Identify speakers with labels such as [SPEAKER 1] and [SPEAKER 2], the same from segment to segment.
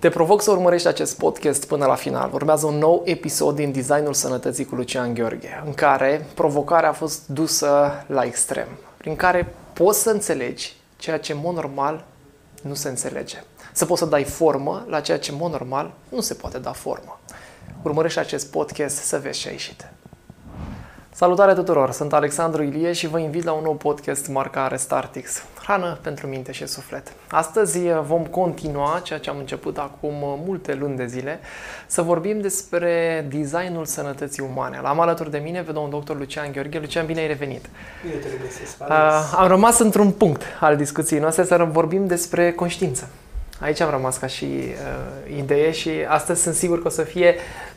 [SPEAKER 1] Te provoc să urmărești acest podcast până la final. Urmează un nou episod din Designul Sănătății cu Lucian Gheorghe, în care provocarea a fost dusă la extrem, prin care poți să înțelegi ceea ce, în mod normal, nu se înțelege. Să poți să dai formă la ceea ce, în mod normal, nu se poate da formă. Urmărește acest podcast să vezi ce ai ieșit. Salutare tuturor! Sunt Alexandru Ilie și vă invit la un nou podcast marca Restartix. Hrană pentru minte și suflet. Astăzi vom continua ceea ce am început acum multe luni de zile, să vorbim despre designul sănătății umane. L-am alături de mine pe domnul doctor Lucian Gheorghe. Lucian, bine ai revenit!
[SPEAKER 2] Bine te regăsesc,
[SPEAKER 1] uh, Am rămas într-un punct al discuției noastre să vorbim despre conștiință. Aici am rămas ca și uh, idee și astăzi sunt sigur că o să fie uh,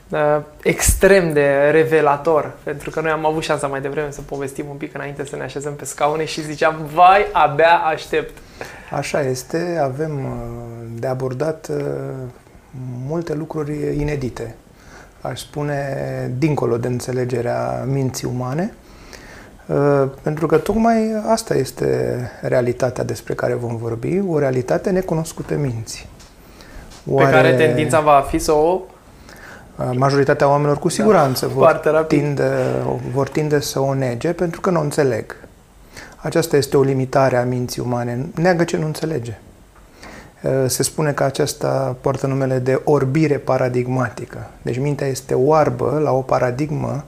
[SPEAKER 1] extrem de revelator, pentru că noi am avut șansa mai devreme să povestim un pic înainte să ne așezăm pe scaune și ziceam, vai, abia aștept.
[SPEAKER 2] Așa este, avem uh, de abordat uh, multe lucruri inedite, aș spune, dincolo de înțelegerea minții umane, uh, pentru că tocmai asta este realitatea despre care vom vorbi, o realitate necunoscută minții.
[SPEAKER 1] Oare... Pe care tendința va fi să o
[SPEAKER 2] majoritatea oamenilor cu siguranță da, vor, tinde, vor tinde să o nege pentru că nu o înțeleg. Aceasta este o limitare a minții umane. Neagă ce nu înțelege. Se spune că aceasta poartă numele de orbire paradigmatică. Deci mintea este oarbă la o paradigmă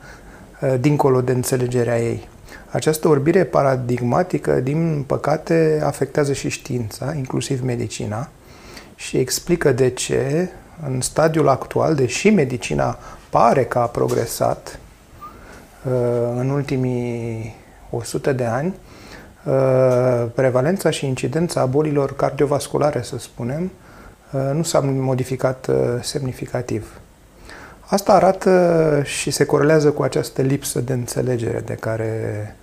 [SPEAKER 2] dincolo de înțelegerea ei. Această orbire paradigmatică, din păcate, afectează și știința, inclusiv medicina, și explică de ce în stadiul actual, deși medicina pare că a progresat uh, în ultimii 100 de ani, uh, prevalența și incidența bolilor cardiovasculare, să spunem, uh, nu s-a modificat semnificativ. Asta arată și se corelează cu această lipsă de înțelegere de care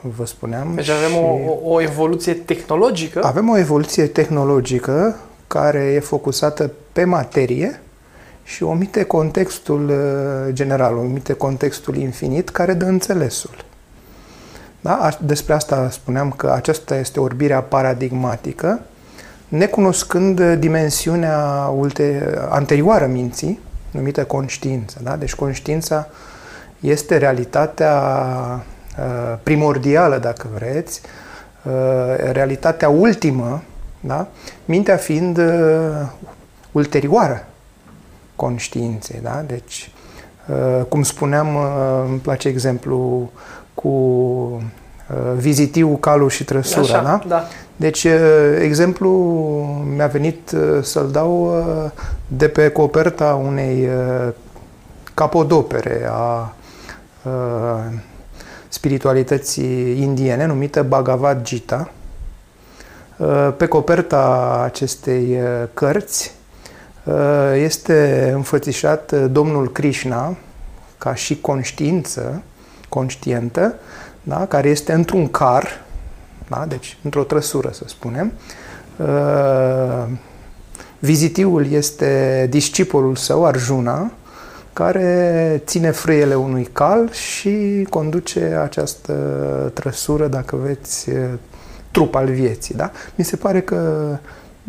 [SPEAKER 2] vă spuneam.
[SPEAKER 1] Deci avem o, o evoluție tehnologică?
[SPEAKER 2] Avem o evoluție tehnologică care e focusată pe materie și omite contextul uh, general, omite contextul infinit care dă înțelesul. Da? Despre asta spuneam că aceasta este orbirea paradigmatică, necunoscând dimensiunea anterioară minții, numită conștiință. Da? Deci conștiința este realitatea uh, primordială, dacă vreți, uh, realitatea ultimă da? Mintea fiind uh, ulterioară conștiinței. Da? Deci, uh, cum spuneam, uh, îmi place exemplu cu uh, vizitiu, calul și trăsura. Așa, da?
[SPEAKER 1] da.
[SPEAKER 2] Deci, uh, exemplu mi-a venit uh, să-l dau uh, de pe coperta unei uh, capodopere a uh, spiritualității indiene numită Bhagavad Gita, Uh, pe coperta acestei uh, cărți uh, este înfățișat Domnul Krishna ca și conștiință conștientă, da? care este într-un car, da? deci într-o trăsură, să spunem. Vizitiul este discipolul său, Arjuna, care ține frâiele unui cal și conduce această trăsură, dacă veți trup al vieții. Da? Mi se pare că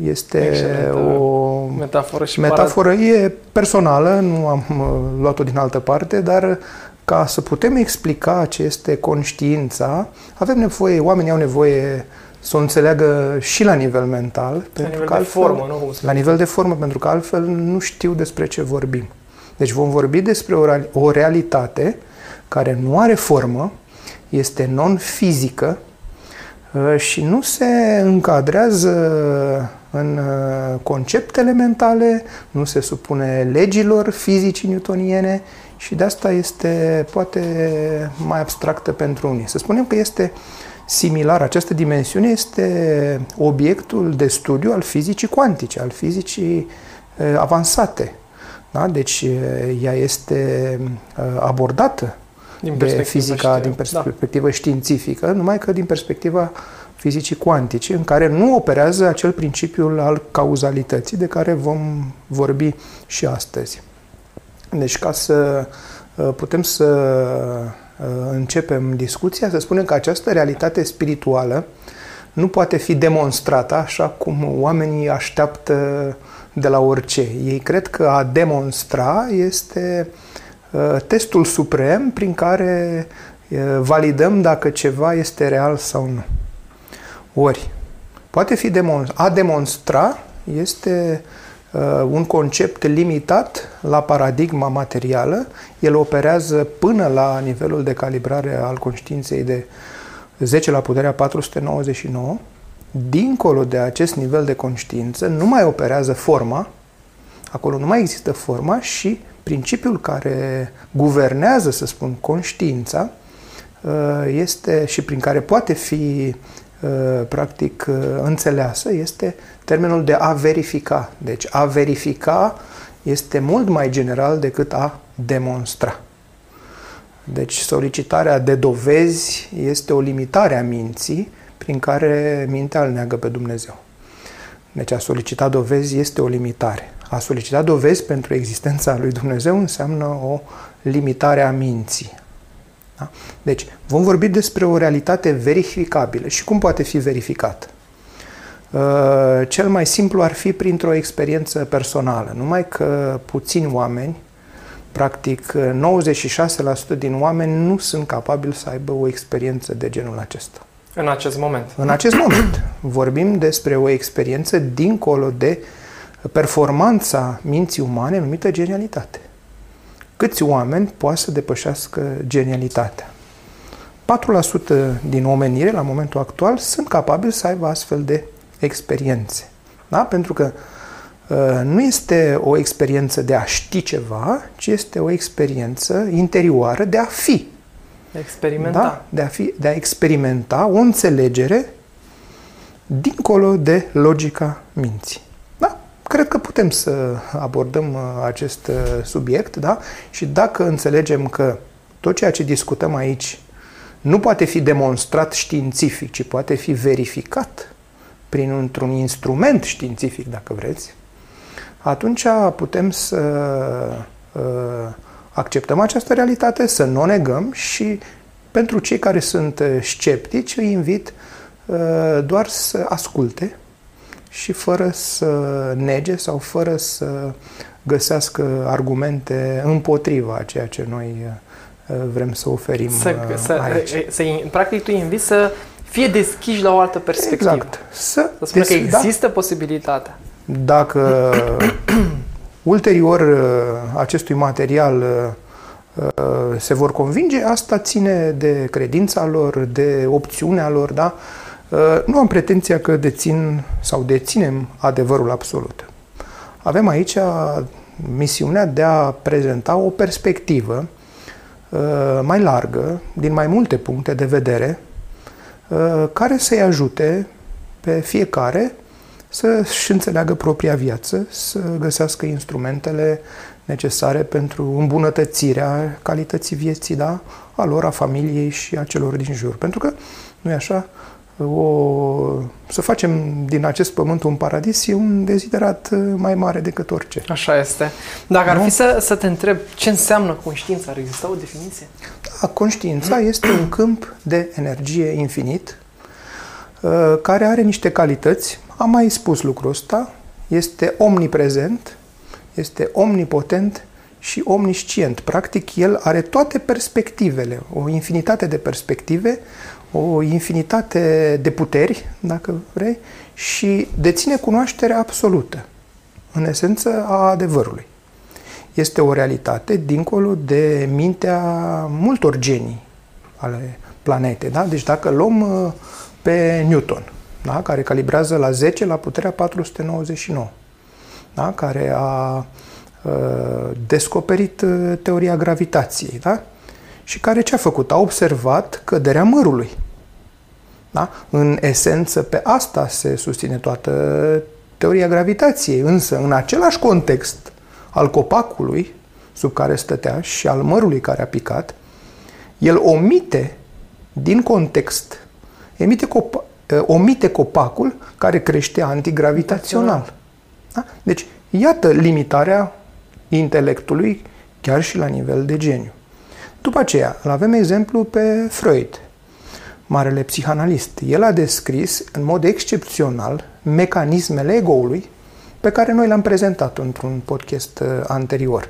[SPEAKER 2] este Excelentă o
[SPEAKER 1] metaforă, și
[SPEAKER 2] metaforă e personală, nu am uh, luat-o din altă parte, dar ca să putem explica ce este conștiința, avem nevoie, oamenii au nevoie să o înțeleagă și la nivel mental. La
[SPEAKER 1] pentru nivel că altfel, de formă, nu?
[SPEAKER 2] La nivel de formă, pentru că altfel nu știu despre ce vorbim. Deci vom vorbi despre o, o realitate care nu are formă, este non-fizică, Uh, și nu se încadrează în uh, conceptele mentale, nu se supune legilor fizicii newtoniene și de asta este poate mai abstractă pentru unii. Să spunem că este similar, această dimensiune este obiectul de studiu al fizicii cuantice, al fizicii uh, avansate. Da? Deci ea este abordată din de fizica din perspectivă da. științifică, numai că din perspectiva fizicii cuantice, în care nu operează acel principiu al cauzalității de care vom vorbi și astăzi. Deci ca să uh, putem să uh, începem discuția, să spunem că această realitate spirituală nu poate fi demonstrată așa cum oamenii așteaptă de la orice. Ei cred că a demonstra este uh, testul suprem prin care uh, validăm dacă ceva este real sau nu. Ori, poate fi demonstra. A demonstra este uh, un concept limitat la paradigma materială. El operează până la nivelul de calibrare al conștiinței de 10 la puterea 499 dincolo de acest nivel de conștiință, nu mai operează forma, acolo nu mai există forma și principiul care guvernează, să spun, conștiința uh, este și prin care poate fi uh, practic uh, înțeleasă este termenul de a verifica. Deci a verifica este mult mai general decât a demonstra. Deci solicitarea de dovezi este o limitare a minții prin care mintea îl neagă pe Dumnezeu. Deci a solicita dovezi este o limitare. A solicita dovezi pentru existența lui Dumnezeu înseamnă o limitare a minții. Da? Deci vom vorbi despre o realitate verificabilă. Și cum poate fi verificată? Uh, cel mai simplu ar fi printr-o experiență personală, numai că puțini oameni, practic 96% din oameni nu sunt capabili să aibă o experiență de genul acesta.
[SPEAKER 1] În acest moment.
[SPEAKER 2] În acest moment. Vorbim despre o experiență dincolo de performanța minții umane numită genialitate. Câți oameni poate să depășească genialitatea? 4% din omenire, la momentul actual, sunt capabili să aibă astfel de experiențe. Da? Pentru că uh, nu este o experiență de a ști ceva, ci este o experiență interioară de a fi.
[SPEAKER 1] Experimenta.
[SPEAKER 2] Da? De, a fi, de a experimenta o înțelegere dincolo de logica minții. Da? Cred că putem să abordăm uh, acest uh, subiect, da? Și dacă înțelegem că tot ceea ce discutăm aici nu poate fi demonstrat științific, ci poate fi verificat prin un instrument științific, dacă vreți, atunci putem să uh, acceptăm această realitate, să nu o negăm și pentru cei care sunt uh, sceptici îi invit uh, doar să asculte și fără să nege sau fără să găsească argumente împotriva a ceea ce noi uh, vrem să oferim
[SPEAKER 1] să, să, aici. Să, practic tu inviți să fie deschiși la o altă perspectivă.
[SPEAKER 2] Exact.
[SPEAKER 1] Să, să spună des, că da. există da, posibilitatea.
[SPEAKER 2] Dacă ulterior acestui material se vor convinge, asta ține de credința lor, de opțiunea lor, da? Nu am pretenția că dețin sau deținem adevărul absolut. Avem aici misiunea de a prezenta o perspectivă mai largă, din mai multe puncte de vedere, care să-i ajute pe fiecare să-și înțeleagă propria viață, să găsească instrumentele necesare pentru îmbunătățirea calității vieții, da? a lor, a familiei și a celor din jur. Pentru că, nu e așa, o, să facem din acest pământ un paradis e un deziderat uh, mai mare decât orice.
[SPEAKER 1] Așa este. Dacă nu? ar fi să, să te întreb ce înseamnă conștiința, ar exista o definiție?
[SPEAKER 2] Da, conștiința este un câmp de energie infinit uh, care are niște calități. Am mai spus lucrul ăsta. Este omniprezent, este omnipotent și omniscient. Practic, el are toate perspectivele, o infinitate de perspective, o infinitate de puteri, dacă vrei, și deține cunoașterea absolută, în esență, a adevărului. Este o realitate dincolo de mintea multor genii ale planetei. Da? Deci dacă luăm uh, pe Newton, da? care calibrează la 10 la puterea 499, da? care a uh, descoperit uh, teoria gravitației, da? Și care ce a făcut? A observat căderea mărului. Da? În esență, pe asta se susține toată teoria gravitației, însă în același context al copacului sub care stătea și al mărului care a picat, el omite din context, emite copa, uh, omite copacul care crește antigravitațional. Da? Deci, iată limitarea intelectului chiar și la nivel de geniu. După aceea, îl avem exemplu pe Freud, marele psihanalist. El a descris în mod excepțional mecanismele egoului pe care noi l-am prezentat într-un podcast uh, anterior.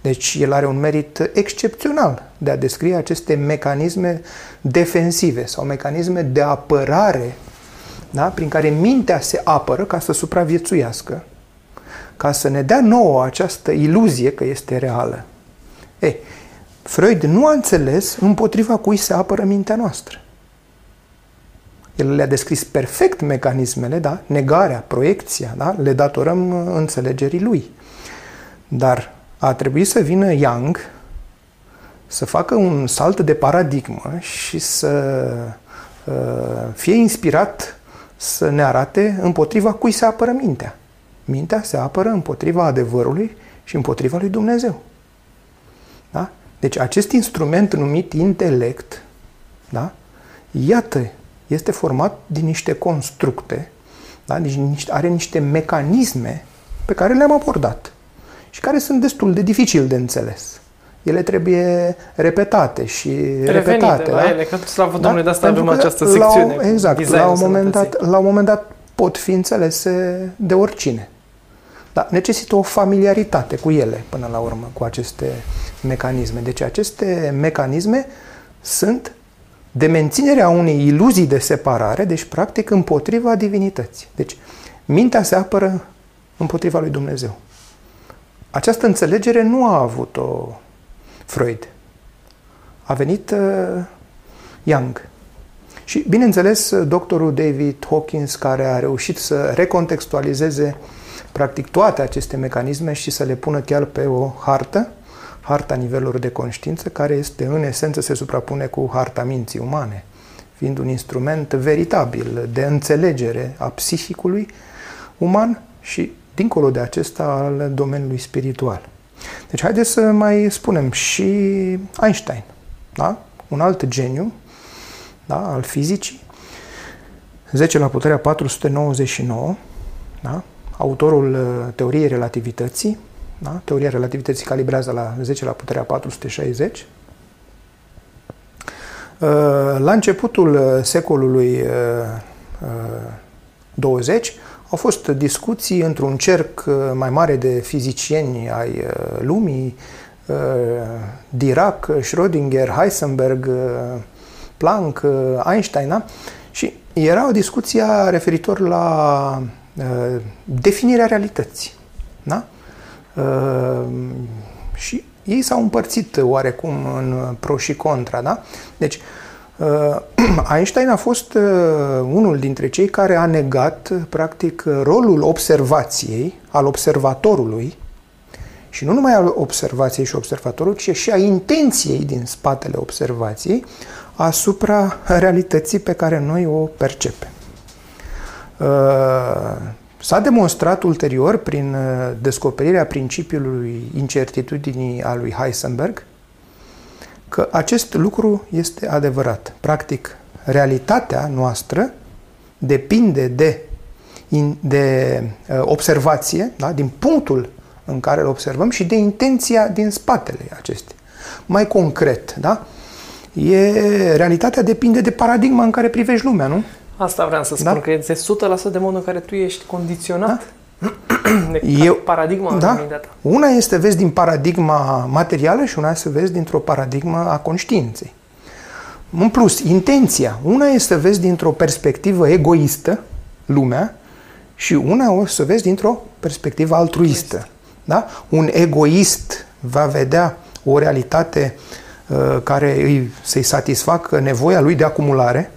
[SPEAKER 2] Deci el are un merit excepțional de a descrie aceste mecanisme defensive sau mecanisme de apărare da? prin care mintea se apără ca să supraviețuiască, ca să ne dea nouă această iluzie că este reală. Ei, Freud nu a înțeles împotriva cui se apără mintea noastră. El le-a descris perfect mecanismele, da? negarea, proiecția, da? le datorăm înțelegerii lui. Dar a trebuit să vină Young să facă un salt de paradigmă și să uh, fie inspirat să ne arate împotriva cui se apără mintea. Mintea se apără împotriva adevărului și împotriva lui Dumnezeu. Da? Deci acest instrument numit intelect, da? iată, este format din niște constructe, da? deci are niște mecanisme pe care le-am abordat și care sunt destul de dificil de înțeles. Ele trebuie repetate și Revenite repetate.
[SPEAKER 1] la da? ele, că slavă da? Domnului, de asta avem această secțiune.
[SPEAKER 2] La, exact, la un, moment dat, la un moment dat pot fi înțelese de oricine. Dar necesită o familiaritate cu ele, până la urmă, cu aceste mecanisme. Deci aceste mecanisme sunt de menținerea unei iluzii de separare, deci practic împotriva divinității. Deci mintea se apără împotriva lui Dumnezeu. Această înțelegere nu a avut-o Freud. A venit uh, Young. Și, bineînțeles, doctorul David Hawkins, care a reușit să recontextualizeze practic toate aceste mecanisme și să le pună chiar pe o hartă, harta nivelurilor de conștiință, care este în esență se suprapune cu harta minții umane, fiind un instrument veritabil de înțelegere a psihicului uman și dincolo de acesta al domeniului spiritual. Deci haideți să mai spunem și Einstein, da? un alt geniu da? al fizicii, 10 la puterea 499, da? Autorul uh, teoriei relativității, da? teoria relativității calibrează la 10 la puterea 460, uh, la începutul uh, secolului 20 au fost discuții într-un cerc mai mare de fizicieni ai lumii, Dirac, Schrödinger, Heisenberg, Planck, Einstein, da? și era o discuție referitor la definirea realității. Da? Și ei s-au împărțit oarecum în pro și contra. Da? Deci, Einstein a fost unul dintre cei care a negat, practic, rolul observației, al observatorului, și nu numai al observației și observatorului, ci și a intenției din spatele observației asupra realității pe care noi o percepem. S-a demonstrat ulterior, prin uh, descoperirea principiului incertitudinii a lui Heisenberg, că acest lucru este adevărat. Practic, realitatea noastră depinde de, de uh, observație, da? din punctul în care îl observăm și de intenția din spatele acestei. Mai concret, da? E, realitatea depinde de paradigma în care privești lumea, nu?
[SPEAKER 1] Asta vreau să spun, da? că este 100% de modul în care tu ești condiționat da? de
[SPEAKER 2] Eu,
[SPEAKER 1] paradigma
[SPEAKER 2] da?
[SPEAKER 1] în mintea ta.
[SPEAKER 2] Una este vezi din paradigma materială și una este vezi dintr-o paradigmă a conștiinței. În plus, intenția. Una este să vezi dintr-o perspectivă egoistă lumea și una o să vezi dintr-o perspectivă altruistă. Da? Un egoist va vedea o realitate uh, care îi, să-i satisfacă nevoia lui de acumulare,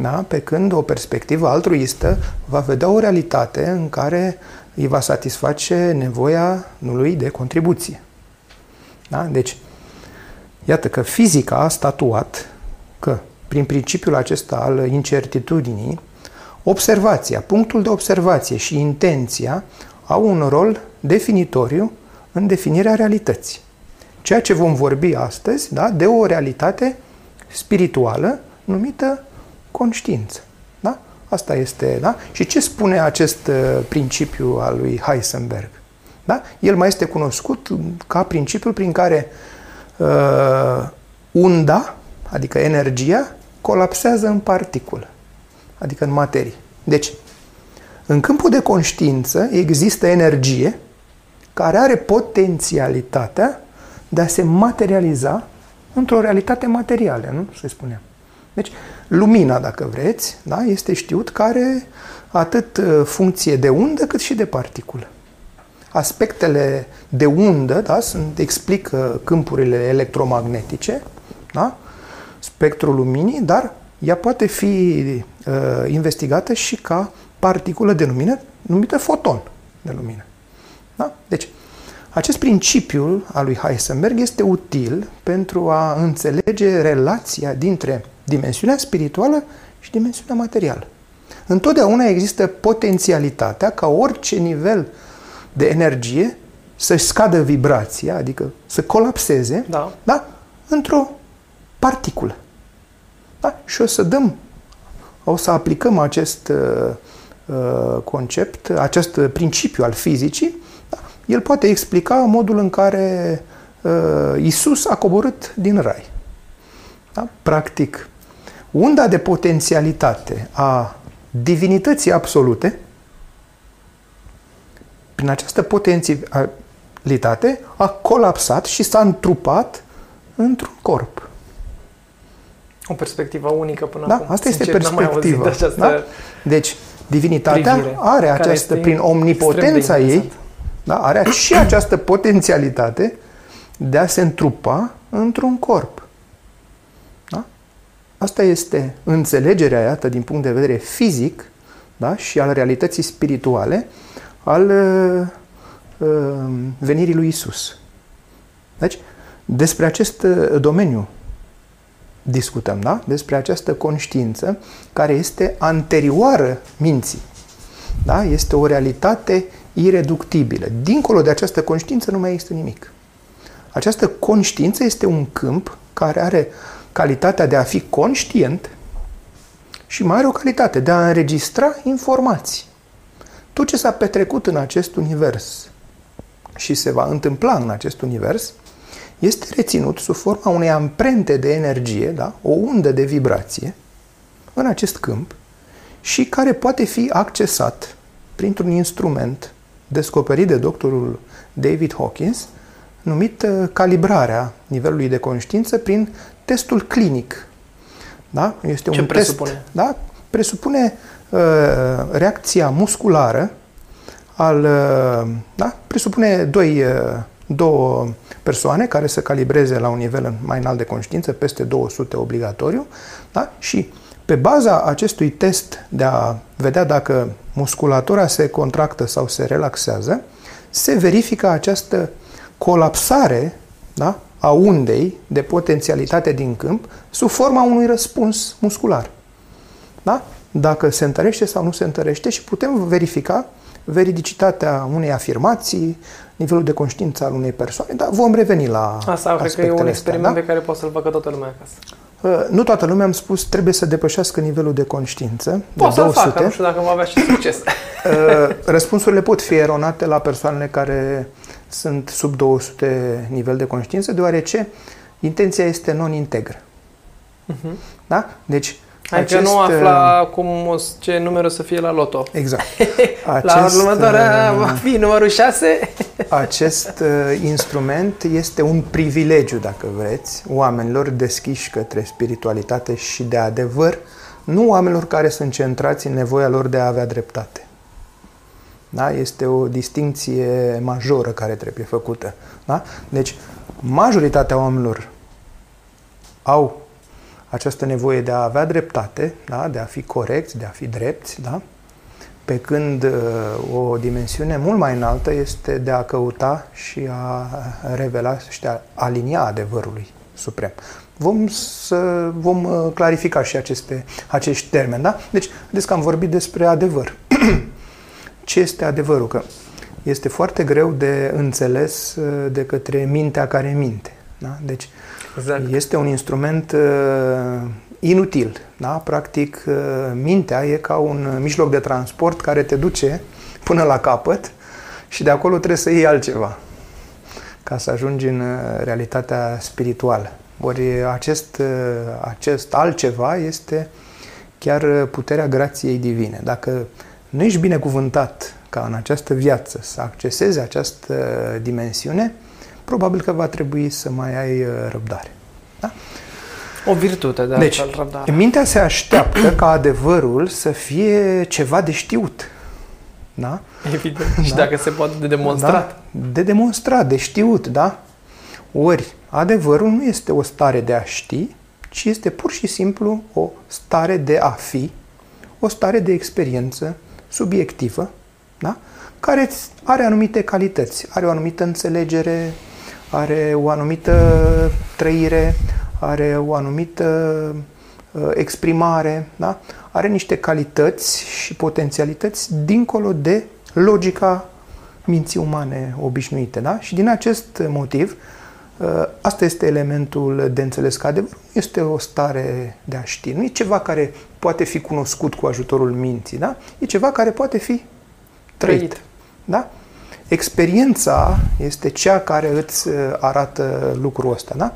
[SPEAKER 2] da? Pe când o perspectivă altruistă va vedea o realitate în care îi va satisface nevoia lui de contribuție. Da? Deci, iată că fizica a statuat că, prin principiul acesta al incertitudinii, observația, punctul de observație și intenția au un rol definitoriu în definirea realității. Ceea ce vom vorbi astăzi, da, de o realitate spirituală numită conștiință. Da? Asta este, da? Și ce spune acest uh, principiu al lui Heisenberg? Da? El mai este cunoscut ca principiul prin care uh, unda, adică energia, colapsează în particulă, adică în materie. Deci, În câmpul de conștiință există energie care are potențialitatea de a se materializa într-o realitate materială, nu? Se spunea. Deci, lumina, dacă vreți, da, este știut că are atât uh, funcție de undă cât și de particulă. Aspectele de undă da, sunt, explică câmpurile electromagnetice, da, spectrul luminii, dar ea poate fi uh, investigată și ca particulă de lumină numită foton de lumină. Da? Deci, acest principiu al lui Heisenberg este util pentru a înțelege relația dintre dimensiunea spirituală și dimensiunea materială. Întotdeauna există potențialitatea ca orice nivel de energie să-și scadă vibrația, adică să colapseze,
[SPEAKER 1] da.
[SPEAKER 2] Da? într-o particulă. Da? Și o să dăm, o să aplicăm acest uh, uh, concept, acest principiu al fizicii, da? el poate explica modul în care uh, Isus a coborât din rai. Da? Practic, unda de potențialitate a divinității absolute, prin această potențialitate, a colapsat și s-a întrupat într-un corp.
[SPEAKER 1] O perspectivă unică până
[SPEAKER 2] da,
[SPEAKER 1] acum.
[SPEAKER 2] Asta este
[SPEAKER 1] Sincer,
[SPEAKER 2] perspectiva.
[SPEAKER 1] această
[SPEAKER 2] da? Deci, divinitatea
[SPEAKER 1] privire,
[SPEAKER 2] are această, prin omnipotența ei, da, are și această potențialitate de a se întrupa într-un corp. Da? Asta este înțelegerea, iată, din punct de vedere fizic da? și al realității spirituale al uh, uh, venirii lui Isus. Deci, despre acest uh, domeniu discutăm, da? Despre această conștiință care este anterioară minții. Da? Este o realitate ireductibilă. Dincolo de această conștiință nu mai există nimic. Această conștiință este un câmp care are calitatea de a fi conștient și mai are o calitate de a înregistra informații. Tot ce s-a petrecut în acest univers și se va întâmpla în acest univers este reținut sub forma unei amprente de energie, da? o undă de vibrație, în acest câmp și care poate fi accesat printr-un instrument descoperit de doctorul David Hawkins, numit uh, calibrarea nivelului de conștiință prin testul clinic. Da?
[SPEAKER 1] Este Ce un presupune? Test,
[SPEAKER 2] da? Presupune uh, reacția musculară al, uh, da? presupune doi, uh, două persoane care să calibreze la un nivel mai înalt de conștiință, peste 200 obligatoriu, da? și pe baza acestui test de a vedea dacă musculatura se contractă sau se relaxează, se verifică această colapsare da, a undei de potențialitate din câmp sub forma unui răspuns muscular. Da? Dacă se întărește sau nu se întărește și putem verifica veridicitatea unei afirmații, nivelul de conștiință al unei persoane, dar vom reveni la
[SPEAKER 1] Asta cred că e un experiment astea, da? pe care poate să-l facă toată lumea acasă.
[SPEAKER 2] Uh, nu toată lumea, am spus, trebuie să depășească nivelul de conștiință
[SPEAKER 1] Poate de 200. să facă, nu știu dacă va avea și succes.
[SPEAKER 2] Uh, răspunsurile pot fi eronate la persoanele care sunt sub 200 nivel de conștiință, deoarece intenția este non-integră. Uh-huh. Da? Deci,
[SPEAKER 1] Adică acest, nu afla uh, cum o, ce număr o să fie la loto.
[SPEAKER 2] Exact.
[SPEAKER 1] Acest, la următoarea uh, va fi numărul 6.
[SPEAKER 2] acest uh, instrument este un privilegiu, dacă vreți, oamenilor deschiși către spiritualitate și de adevăr, nu oamenilor care sunt centrați în nevoia lor de a avea dreptate. Da? Este o distinție majoră care trebuie făcută. Da? Deci, majoritatea oamenilor au această nevoie de a avea dreptate, da? de a fi corecți, de a fi drepți, da? pe când uh, o dimensiune mult mai înaltă este de a căuta și a revela și de a alinia adevărului suprem. Vom, să, vom uh, clarifica și aceste, acești termeni. Da? Deci, vedeți că am vorbit despre adevăr. Ce este adevărul? Că este foarte greu de înțeles uh, de către mintea care minte. Da? Deci, exact. este un instrument uh, inutil. Da? Practic, uh, mintea e ca un mijloc de transport care te duce până la capăt și de acolo trebuie să iei altceva ca să ajungi în uh, realitatea spirituală. Ori acest, uh, acest altceva este chiar puterea grației divine. Dacă nu ești binecuvântat ca în această viață să accesezi această dimensiune, probabil că va trebui să mai ai uh, răbdare. Da?
[SPEAKER 1] O virtute de
[SPEAKER 2] deci,
[SPEAKER 1] altfel, răbdare.
[SPEAKER 2] mintea se așteaptă ca adevărul să fie ceva de știut. Da?
[SPEAKER 1] Evident. Da? Și dacă se poate de demonstrat.
[SPEAKER 2] Da? De demonstrat, de știut, da? Ori, adevărul nu este o stare de a ști, ci este pur și simplu o stare de a fi, o stare de experiență subiectivă, da? care are anumite calități, are o anumită înțelegere, are o anumită trăire, are o anumită uh, exprimare, da? are niște calități și potențialități dincolo de logica minții umane obișnuite. Da? Și din acest motiv, uh, asta este elementul de înțeles că adevărul nu este o stare de a ști, nu e ceva care poate fi cunoscut cu ajutorul minții, da? e ceva care poate fi trăit. trăit. Da? Experiența este cea care îți uh, arată lucrul ăsta. Da?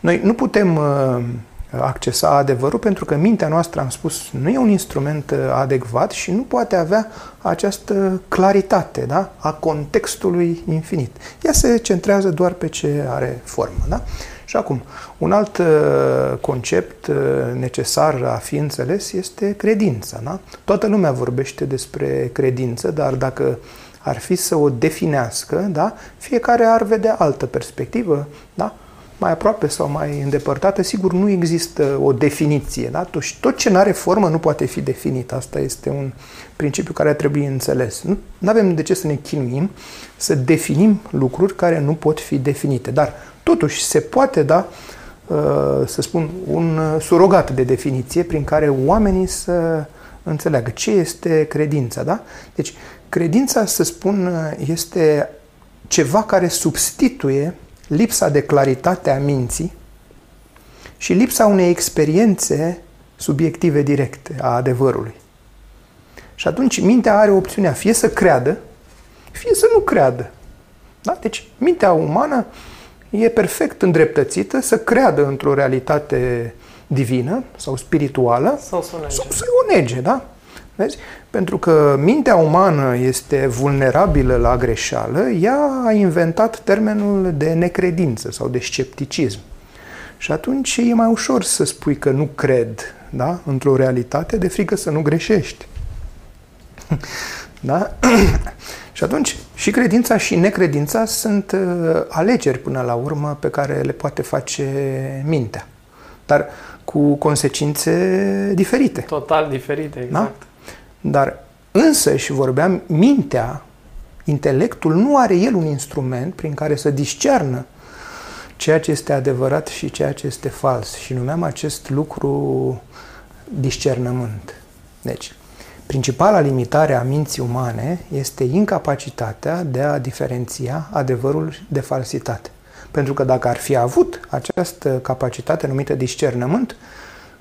[SPEAKER 2] Noi nu putem uh, accesa adevărul pentru că mintea noastră, am spus, nu e un instrument uh, adecvat și nu poate avea această claritate da? a contextului infinit. Ea se centrează doar pe ce are formă. Da? Și acum, un alt concept necesar a fi înțeles este credința. Da? Toată lumea vorbește despre credință, dar dacă ar fi să o definească, da? fiecare ar vedea altă perspectivă, da? Mai aproape sau mai îndepărtată, sigur nu există o definiție. Da? Tot ce nu are formă nu poate fi definit. Asta este un principiu care ar trebui înțeles. Nu avem de ce să ne chinuim să definim lucruri care nu pot fi definite. Dar totuși se poate da, uh, să spun, un surogat de definiție prin care oamenii să înțeleagă ce este credința. Da? Deci Credința, să spun, este ceva care substituie lipsa de claritate a minții și lipsa unei experiențe subiective directe a adevărului. Și atunci mintea are opțiunea fie să creadă, fie să nu creadă. Da? Deci mintea umană e perfect îndreptățită să creadă într-o realitate divină sau spirituală
[SPEAKER 1] sau să o nege.
[SPEAKER 2] Sau să o nege da? Vezi? Pentru că mintea umană este vulnerabilă la greșeală, ea a inventat termenul de necredință sau de scepticism. Și atunci e mai ușor să spui că nu cred da? într-o realitate de frică să nu greșești. da? și atunci și credința și necredința sunt uh, alegeri până la urmă pe care le poate face mintea. Dar cu consecințe diferite.
[SPEAKER 1] Total diferite, exact. Da?
[SPEAKER 2] Dar însă și vorbeam, mintea, intelectul, nu are el un instrument prin care să discernă ceea ce este adevărat și ceea ce este fals. Și numeam acest lucru discernământ. Deci, principala limitare a minții umane este incapacitatea de a diferenția adevărul de falsitate. Pentru că dacă ar fi avut această capacitate numită discernământ,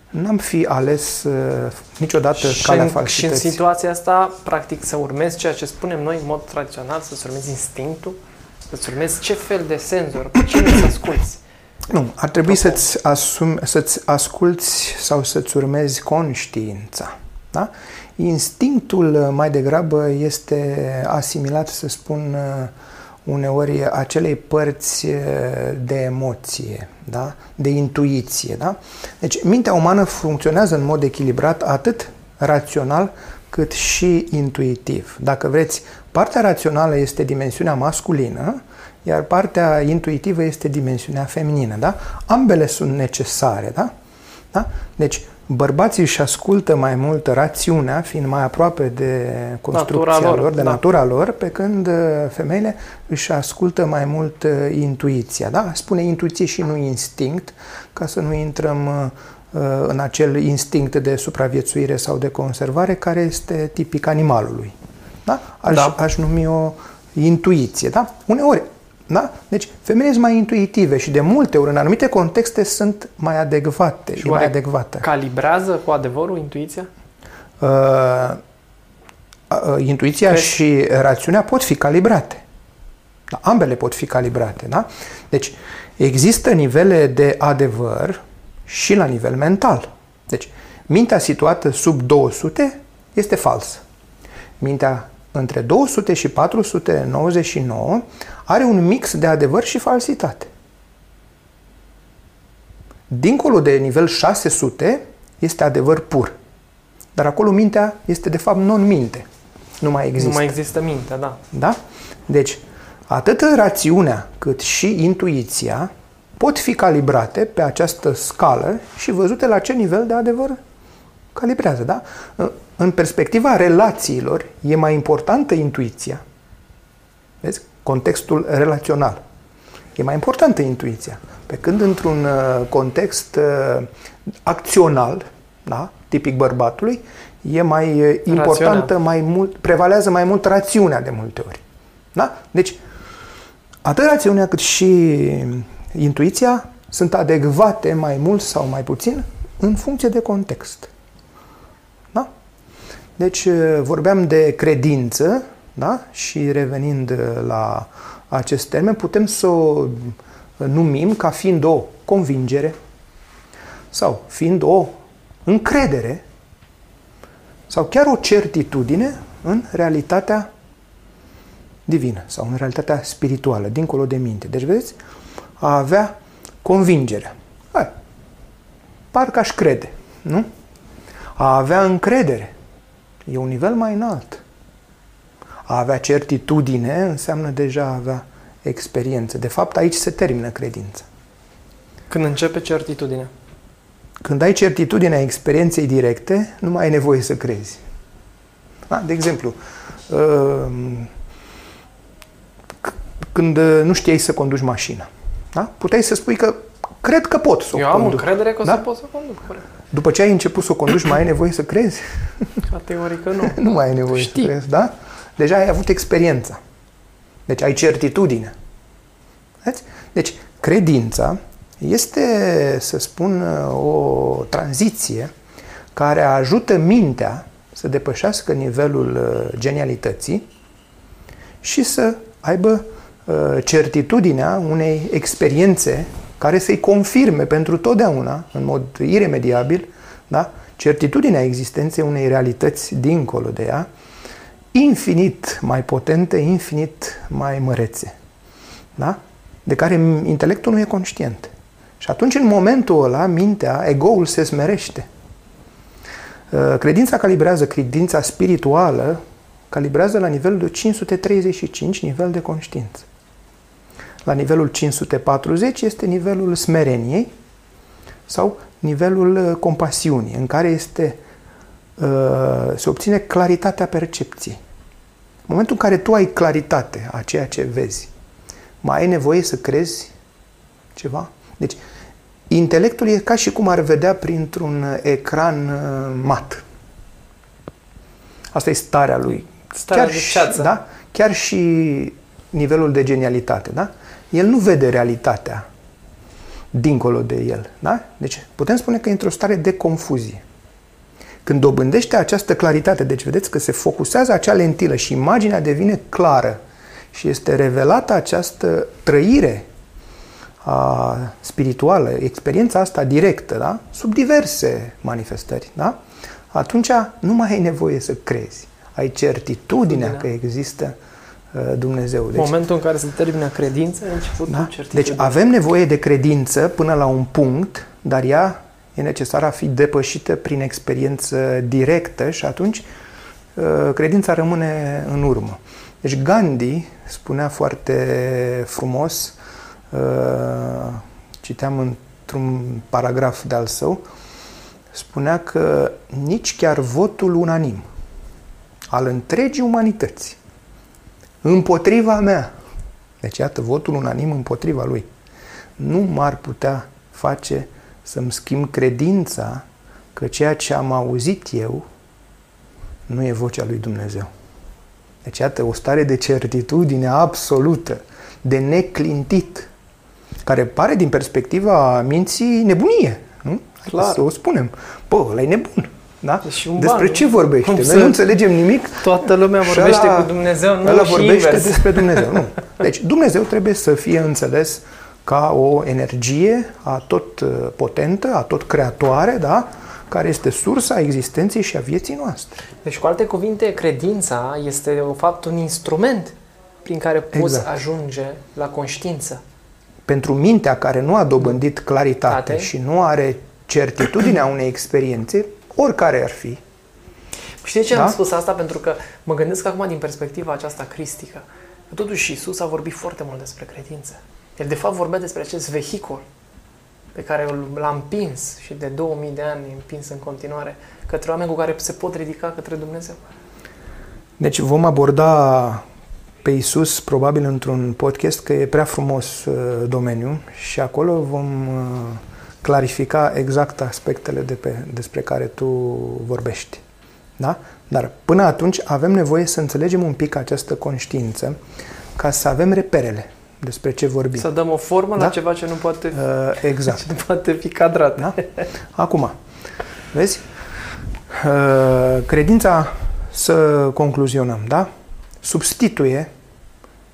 [SPEAKER 2] n-am fi ales uh, niciodată și calea în,
[SPEAKER 1] Și în situația asta, practic, să urmezi ceea ce spunem noi în mod tradițional, să-ți urmezi instinctul, să-ți urmezi ce fel de senzor, pe cine să asculți.
[SPEAKER 2] Nu, ar trebui să-ți, asumi, să-ți asculți sau să-ți urmezi conștiința. Da? Instinctul uh, mai degrabă este asimilat, să spun, uh, uneori acelei părți de emoție, da? de intuiție. Da? Deci mintea umană funcționează în mod echilibrat atât rațional cât și intuitiv. Dacă vreți, partea rațională este dimensiunea masculină, iar partea intuitivă este dimensiunea feminină. Da? Ambele sunt necesare. Da? Da? Deci, bărbații își ascultă mai mult rațiunea, fiind mai aproape de construcția natura lor, lor, de da. natura lor, pe când uh, femeile își ascultă mai mult uh, intuiția. Da? Spune intuiție și nu instinct, ca să nu intrăm uh, în acel instinct de supraviețuire sau de conservare care este tipic animalului. Da? Aș, da. aș numi o intuiție. Da? Uneori da? Deci, femeile sunt mai intuitive și de multe ori, în anumite contexte, sunt mai adecvate. Și mai adecvate.
[SPEAKER 1] calibrează cu adevărul intuiția? Uh,
[SPEAKER 2] uh, intuiția Crezi? și rațiunea pot fi calibrate. Da? Ambele pot fi calibrate. Da? Deci, există nivele de adevăr și la nivel mental. Deci, mintea situată sub 200 este falsă. Mintea între 200 și 499 are un mix de adevăr și falsitate. Dincolo de nivel 600 este adevăr pur. Dar acolo mintea este de fapt non-minte. Nu mai există.
[SPEAKER 1] Nu mai există mintea, da.
[SPEAKER 2] Da? Deci, atât rațiunea cât și intuiția pot fi calibrate pe această scală și văzute la ce nivel de adevăr calibrează. Da? În perspectiva relațiilor, e mai importantă intuiția. Vezi? Contextul relațional. E mai importantă intuiția. Pe când într-un uh, context uh, acțional, da? tipic bărbatului, e mai uh, importantă, Rațiunea. mai mult, prevalează mai mult rațiunea de multe ori. Da? Deci, atât rațiunea cât și intuiția sunt adecvate mai mult sau mai puțin în funcție de context. Da? Deci vorbeam de credință, da? Și revenind la acest termen, putem să o numim ca fiind o convingere sau fiind o încredere sau chiar o certitudine în realitatea divină sau în realitatea spirituală, dincolo de minte. Deci, vedeți, a avea convingere. Hai, parcă aș crede, nu? A avea încredere e un nivel mai înalt. A avea certitudine înseamnă deja a avea experiență. De fapt, aici se termină credința.
[SPEAKER 1] Când începe certitudinea?
[SPEAKER 2] Când ai certitudinea experienței directe, nu mai ai nevoie să crezi. Da? De exemplu, uh, când nu știai să conduci mașina, da? puteai să spui că cred că pot să o
[SPEAKER 1] Eu
[SPEAKER 2] conduc.
[SPEAKER 1] am încredere că o da? să pot să conduc, corect.
[SPEAKER 2] După ce ai început să o conduci, mai ai nevoie să crezi?
[SPEAKER 1] Categoric nu.
[SPEAKER 2] nu mai ai nevoie Știi. să crezi, da? Deja ai avut experiența. Deci ai certitudine. Vedeți? Deci credința este, să spun, o tranziție care ajută mintea să depășească nivelul uh, genialității și să aibă uh, certitudinea unei experiențe care să-i confirme pentru totdeauna, în mod iremediabil, da? certitudinea existenței unei realități dincolo de ea, infinit mai potente, infinit mai mărețe, da? de care intelectul nu e conștient. Și atunci, în momentul ăla, mintea, ego-ul se smerește. Uh, credința calibrează, credința spirituală calibrează la nivelul de 535, nivel de conștiință. La nivelul 540 este nivelul smereniei sau nivelul uh, compasiunii, în care este, uh, se obține claritatea percepției. În momentul în care tu ai claritate a ceea ce vezi, mai ai nevoie să crezi ceva? Deci, intelectul e ca și cum ar vedea printr-un ecran uh, mat. Asta e starea lui.
[SPEAKER 1] Starea Chiar de
[SPEAKER 2] și, da? Chiar și nivelul de genialitate, da? El nu vede realitatea dincolo de el, da? Deci putem spune că e într-o stare de confuzie. Când dobândește această claritate, deci vedeți că se focusează acea lentilă și imaginea devine clară și este revelată această trăire a, spirituală, experiența asta directă, da? sub diverse manifestări, da? atunci nu mai ai nevoie să crezi. Ai certitudinea da. că există uh, Dumnezeu.
[SPEAKER 1] Deci, Momentul în care se termină credința, e început da?
[SPEAKER 2] Deci avem nevoie de credință până la un punct, dar ea e necesar a fi depășită prin experiență directă și atunci uh, credința rămâne în urmă. Deci Gandhi spunea foarte frumos, uh, citeam într-un paragraf de-al său, spunea că nici chiar votul unanim al întregii umanități împotriva mea, deci iată votul unanim împotriva lui, nu m-ar putea face să-mi schimb credința că ceea ce am auzit eu nu e vocea lui Dumnezeu. Deci, iată, o stare de certitudine absolută, de neclintit, care pare din perspectiva minții nebunie, nu? Clar. Să o spunem. Bă, ăla e nebun. Da? Și un Despre ban, ce vorbește? Noi să... nu înțelegem nimic.
[SPEAKER 1] Toată lumea vorbește ăla, cu Dumnezeu, nu ăla și
[SPEAKER 2] vorbește
[SPEAKER 1] invers.
[SPEAKER 2] despre Dumnezeu. Nu. Deci Dumnezeu trebuie să fie înțeles ca o energie a tot uh, potentă, a tot creatoare, da? care este sursa existenței și a vieții noastre.
[SPEAKER 1] Deci, cu alte cuvinte, credința este, de fapt, un instrument prin care poți
[SPEAKER 2] Exact.
[SPEAKER 1] ajunge la conștiință.
[SPEAKER 2] Pentru mintea care nu a dobândit claritate
[SPEAKER 1] Tate.
[SPEAKER 2] și nu are certitudinea unei experiențe, oricare ar fi,
[SPEAKER 1] Știi de ce
[SPEAKER 2] Da?
[SPEAKER 1] am spus asta? Pentru că mă gândesc acum din perspectiva aceasta cristică. Că totuși Iisus a vorbit foarte mult despre credință. El de fapt vorbea despre acest vehicul pe care îl- l-a împins și de 2000 de ani împins în continuare către oameni cu care se pot ridica către Dumnezeu.
[SPEAKER 2] Deci vom aborda pe Isus probabil într-un podcast că e prea frumos uh, domeniu și acolo vom uh, clarifica exact aspectele de pe, despre care tu vorbești. Da? Dar până atunci avem nevoie să înțelegem un pic această conștiință ca să avem reperele despre ce vorbim.
[SPEAKER 1] Să dăm o formă la
[SPEAKER 2] Da?
[SPEAKER 1] ceva ce nu poate,
[SPEAKER 2] Uh, exact.
[SPEAKER 1] ce nu poate fi cadrat.
[SPEAKER 2] Da? Acum, vezi? Uh, Credința, să concluzionăm, da? Substituie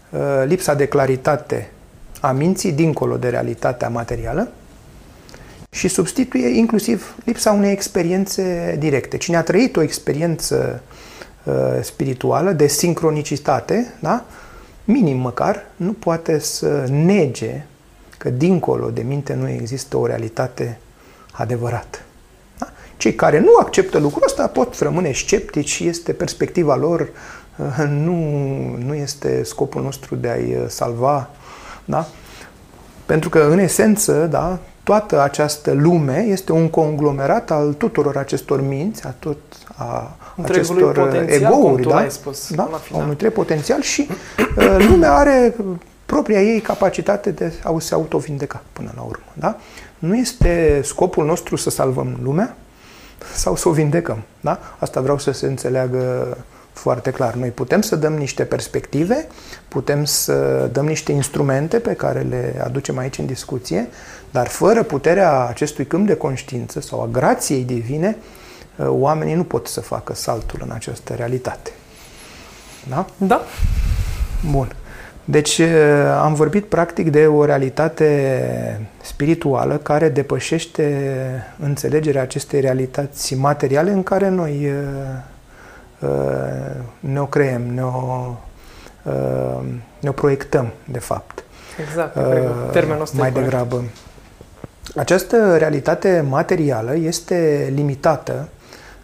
[SPEAKER 2] uh, lipsa de claritate a minții dincolo de realitatea materială și substituie inclusiv lipsa unei experiențe directe. Cine a trăit o experiență uh, spirituală de sincronicitate, da? minim măcar, nu poate să nege că dincolo de minte nu există o realitate adevărată. Da? Cei care nu acceptă lucrul ăsta pot rămâne sceptici și este perspectiva lor, uh, nu, nu este scopul nostru de a-i uh, salva. Da? Pentru că, în esență, da, toată această lume este un conglomerat al tuturor acestor minți, a tot a
[SPEAKER 1] Întregului
[SPEAKER 2] acestor uh,
[SPEAKER 1] potențial, cum
[SPEAKER 2] egouri,
[SPEAKER 1] tu
[SPEAKER 2] da?
[SPEAKER 1] ai spus,
[SPEAKER 2] da?
[SPEAKER 1] la
[SPEAKER 2] a
[SPEAKER 1] final.
[SPEAKER 2] unui întreg potențial și uh, lumea are propria ei capacitate de a se autovindeca până la urmă. Da? Nu este scopul nostru să salvăm lumea sau să o vindecăm. Da? Asta vreau să se înțeleagă foarte clar. Noi putem să dăm niște perspective, putem să dăm niște instrumente pe care le aducem aici în discuție, dar fără puterea acestui câmp de conștiință sau a grației divine, uh, oamenii nu pot să facă saltul în această realitate. Da?
[SPEAKER 1] Da?
[SPEAKER 2] Bun. Deci eh, am vorbit practic de o realitate spirituală care depășește înțelegerea acestei realități materiale în care noi eh, eh, ne-o creăm, ne-o, eh, ne-o proiectăm, de fapt.
[SPEAKER 1] Exact. cred că
[SPEAKER 2] Uh,
[SPEAKER 1] Termenul ăsta e
[SPEAKER 2] mai
[SPEAKER 1] corect.
[SPEAKER 2] degrabă. Această realitate materială este limitată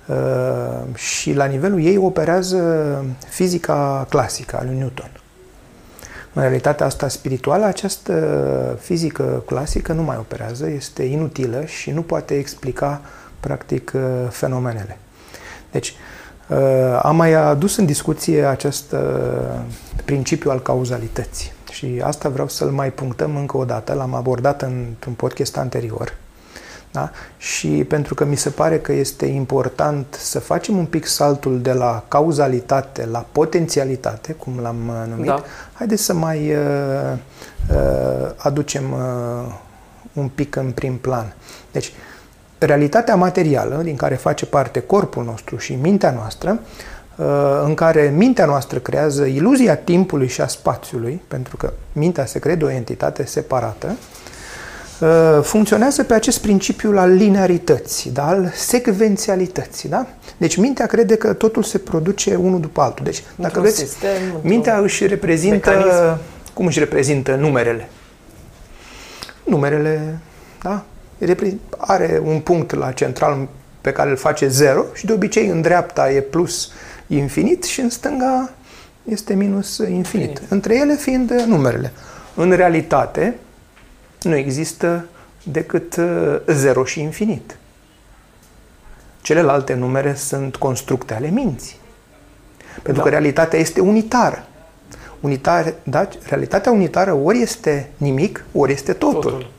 [SPEAKER 2] uh, și la nivelul ei operează fizica clasică a lui Newton. În realitatea asta spirituală, această fizică clasică nu mai operează, este inutilă și nu poate explica practic uh, fenomenele. Deci, uh, am mai adus în discuție acest uh, principiu al cauzalității și asta vreau să-l mai punctăm încă o dată, l-am abordat într-un podcast anterior. Da? Și pentru că mi se pare că este important să facem un pic saltul de la cauzalitate la potențialitate, cum l-am uh, numit,
[SPEAKER 1] Da.
[SPEAKER 2] haideți să mai uh, uh, aducem uh, un pic în prim plan. Deci, realitatea materială din care face parte corpul nostru și mintea noastră, uh, în care mintea noastră creează iluzia timpului și a spațiului, pentru că mintea se crede o entitate separată, uh, funcționează pe acest principiu al linearității, da? al secvențialității. Da? Deci mintea crede că totul se produce unul după altul. Deci, dacă
[SPEAKER 1] Într-un
[SPEAKER 2] veți,
[SPEAKER 1] sistem, într-un-
[SPEAKER 2] mintea își reprezintă,
[SPEAKER 1] mecanism.
[SPEAKER 2] cum își reprezintă numerele? Numerele, da? Repre- Are un punct la central pe care îl face 0 și de obicei în dreapta e plus infinit și în stânga este minus infinit.
[SPEAKER 1] Infinit.
[SPEAKER 2] Între ele fiind uh, numerele. În realitate nu există decât 0 și infinit. Celelalte numere sunt constructe ale minții. Pentru
[SPEAKER 1] Da.
[SPEAKER 2] că realitatea este unitară. Unitar, da? Realitatea unitară ori este nimic, ori este totul.
[SPEAKER 1] totul.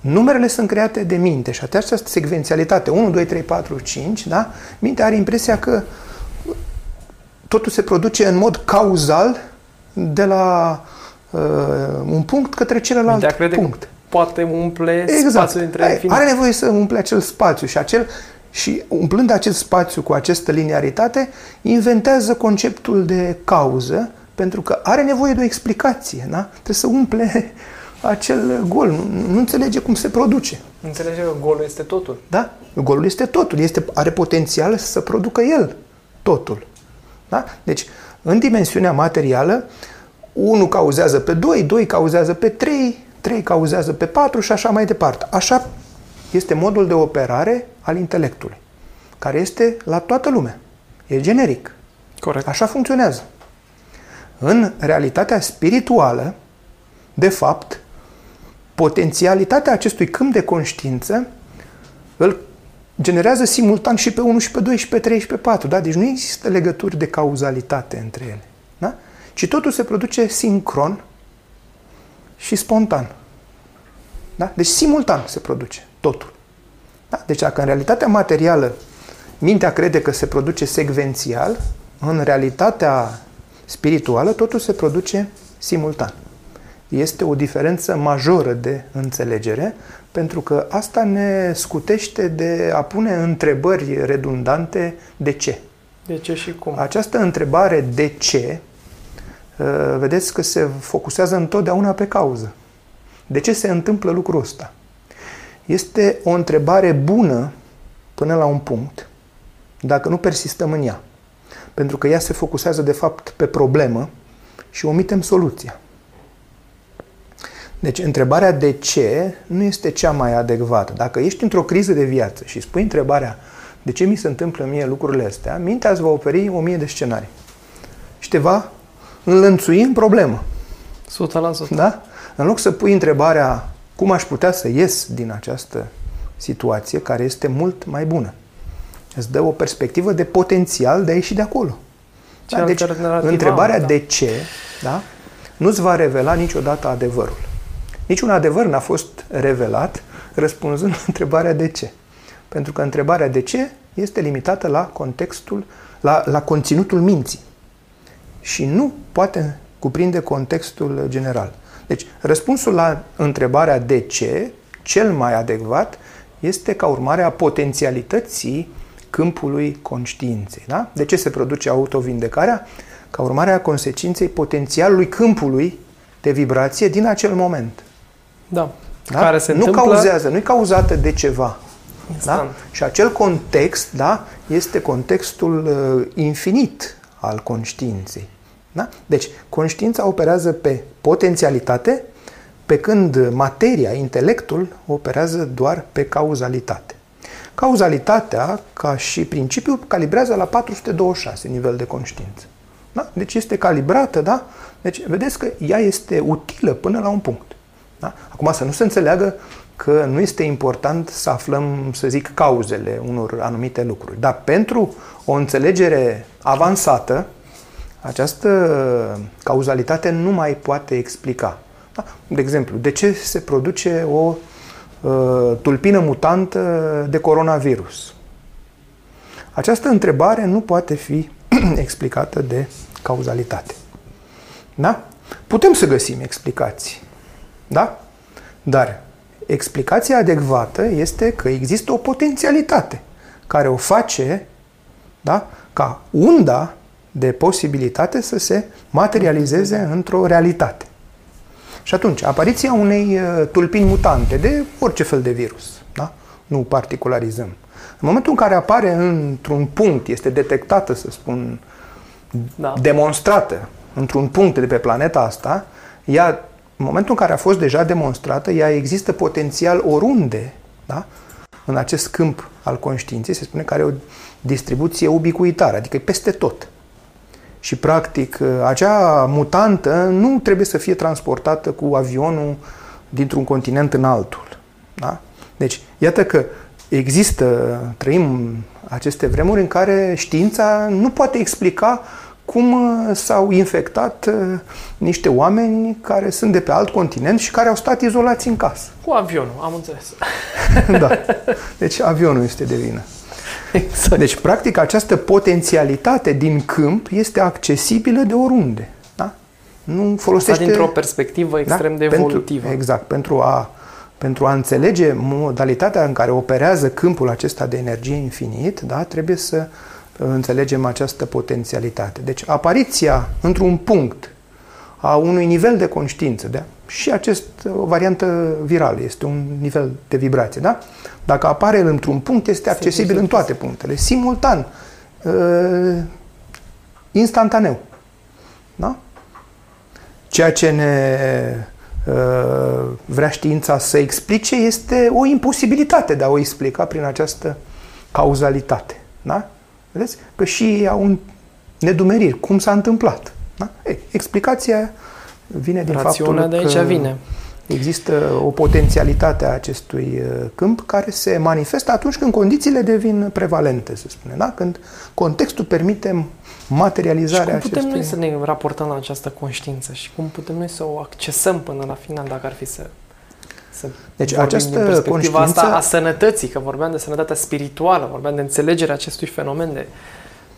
[SPEAKER 2] Numerele sunt create de minte și această secvențialitate, 1, 2, 3, 4, 5, da? mintea are impresia că totul se produce în mod cauzal de la uh, un punct către celălalt
[SPEAKER 1] Mintea crede că
[SPEAKER 2] punct.
[SPEAKER 1] poate umple
[SPEAKER 2] Exact.
[SPEAKER 1] spațiul între
[SPEAKER 2] Ai-
[SPEAKER 1] infinit.
[SPEAKER 2] Are nevoie să umple acel spațiu și acel și umplând acest spațiu cu această linearitate, inventează conceptul de cauză, pentru că are nevoie de o explicație, da? Trebuie să umple acel gol, nu, nu înțelege cum se produce.
[SPEAKER 1] Înțelege că golul este totul.
[SPEAKER 2] Da? Golul este totul, este, are potențial să producă el totul. Da? Deci, în dimensiunea materială, 1 cauzează pe 2, 2 cauzează pe 3, 3 cauzează pe 4 și așa mai departe. Așa este modul de operare al intelectului, care este la toată lumea. E generic.
[SPEAKER 1] Corect.
[SPEAKER 2] Așa funcționează. În realitatea spirituală, de fapt, potențialitatea acestui câmp de conștiință îl generează simultan și pe 1 și pe 2 și pe 3 și pe 4. Da? Deci nu există legături de cauzalitate între ele. Da? Ci totul se produce sincron și spontan. Da? Deci simultan se produce totul. Da? Deci dacă în realitatea materială mintea crede că se produce secvențial, în realitatea spirituală totul se produce simultan. Este o diferență majoră de înțelegere, pentru că asta ne scutește de a pune întrebări redundante de ce.
[SPEAKER 1] De ce și cum?
[SPEAKER 2] Această întrebare de ce, uh, vedeți că se focusează întotdeauna pe cauză. De ce se întâmplă lucrul ăsta? Este o întrebare bună până la un punct, dacă nu persistăm în ea. Pentru că ea se focusează de fapt pe problemă și omitem soluția. Deci întrebarea de ce nu este cea mai adecvată. Dacă ești într-o criză de viață și spui întrebarea de ce mi se întâmplă mie lucrurile astea, mintea îți va oferi o mie de scenarii. Și te va înlănțui în problemă.
[SPEAKER 1] 100%.
[SPEAKER 2] Da? În loc să pui întrebarea cum aș putea să ies din această situație care este mult mai bună. Îți dă o perspectivă de potențial de a ieși de acolo. Da? Deci, întrebarea da. de ce da? nu-ți va revela niciodată adevărul. Niciun adevăr n-a fost revelat răspunzând la întrebarea de ce. Pentru că întrebarea de ce este limitată la contextul, la, la conținutul minții. Și nu poate cuprinde contextul general. Deci, răspunsul la întrebarea de ce, cel mai adecvat, este ca urmare a potențialității câmpului conștiinței. Da? De ce se produce autovindecarea? Ca urmare a consecinței potențialului câmpului de vibrație din acel moment.
[SPEAKER 1] Da.
[SPEAKER 2] da? Care se nu întâmplă... cauzează, nu e cauzată de ceva. Da? Și acel context da, este contextul uh, infinit al conștiinței. Da? Deci, conștiința operează pe potențialitate, pe când materia, intelectul, operează doar pe cauzalitate. Cauzalitatea, ca și principiu, calibrează la 426 nivel de conștiință. Da? Deci este calibrată, da? Deci vedeți că ea este utilă până la un punct. Da? Acum să nu se înțeleagă că nu este important să aflăm, să zic, cauzele unor anumite lucruri. Dar pentru o înțelegere avansată, această cauzalitate nu mai poate explica. Da? De exemplu, de ce se produce o uh, tulpină mutantă de coronavirus? Această întrebare nu poate fi explicată de cauzalitate. Da? Putem să găsim explicații. Da? Dar explicația adecvată este că există o potențialitate care o face da, ca unda de posibilitate să se materializeze într-o realitate. Și atunci, apariția unei uh, tulpini mutante de orice fel de virus, da? nu particularizăm. În momentul în care apare într-un punct, este detectată, să spun, da. demonstrată într-un punct de pe planeta asta, ea, în momentul în care a fost deja demonstrată, ea există potențial oriunde, da? în acest câmp al conștiinței, se spune că are o distribuție ubicuitară, adică e peste tot. Și, practic, acea mutantă nu trebuie să fie transportată cu avionul dintr-un continent în altul. Da? Deci, iată că există, trăim aceste vremuri în care știința nu poate explica cum s-au infectat uh, niște oameni care sunt de pe alt continent și care au stat izolați în casă.
[SPEAKER 1] Cu avionul, am înțeles.
[SPEAKER 2] da. Deci avionul este de vină. Exact. Deci, practic, această potențialitate din câmp este accesibilă de oriunde. Da? Nu folosește... Asta
[SPEAKER 1] dintr-o perspectivă da? extrem da? de evolutivă.
[SPEAKER 2] Pentru, exact. Pentru a, pentru a înțelege modalitatea în care operează câmpul acesta de energie infinit, da? trebuie să înțelegem această potențialitate. Deci, apariția într-un punct a unui nivel de conștiință. Da? Și acest, o variantă virală, este un nivel de vibrație. Da? Dacă apare într-un punct, este accesibil în toate punctele, simultan, uh, instantaneu. Da? Ceea ce ne uh, vrea știința să explice este o imposibilitate de a o explica prin această cauzalitate. Da? Vedeți? Că și ei au un nedumeriri. Cum s-a întâmplat? Da? Ei, explicația vine din
[SPEAKER 1] Rațiunea
[SPEAKER 2] faptul
[SPEAKER 1] de aici
[SPEAKER 2] că
[SPEAKER 1] vine.
[SPEAKER 2] există o potențialitate a acestui uh, câmp care se manifestă atunci când condițiile devin prevalente, să spunem. Da? Când contextul permite materializarea
[SPEAKER 1] și cum putem
[SPEAKER 2] acestui...
[SPEAKER 1] noi să ne raportăm la această conștiință și cum putem noi să o accesăm până la final, dacă ar fi să, să
[SPEAKER 2] Deci
[SPEAKER 1] vorbim
[SPEAKER 2] această
[SPEAKER 1] din perspectiva
[SPEAKER 2] conștiință-
[SPEAKER 1] asta a sănătății, că vorbeam de sănătatea spirituală, vorbeam de înțelegerea acestui fenomen de,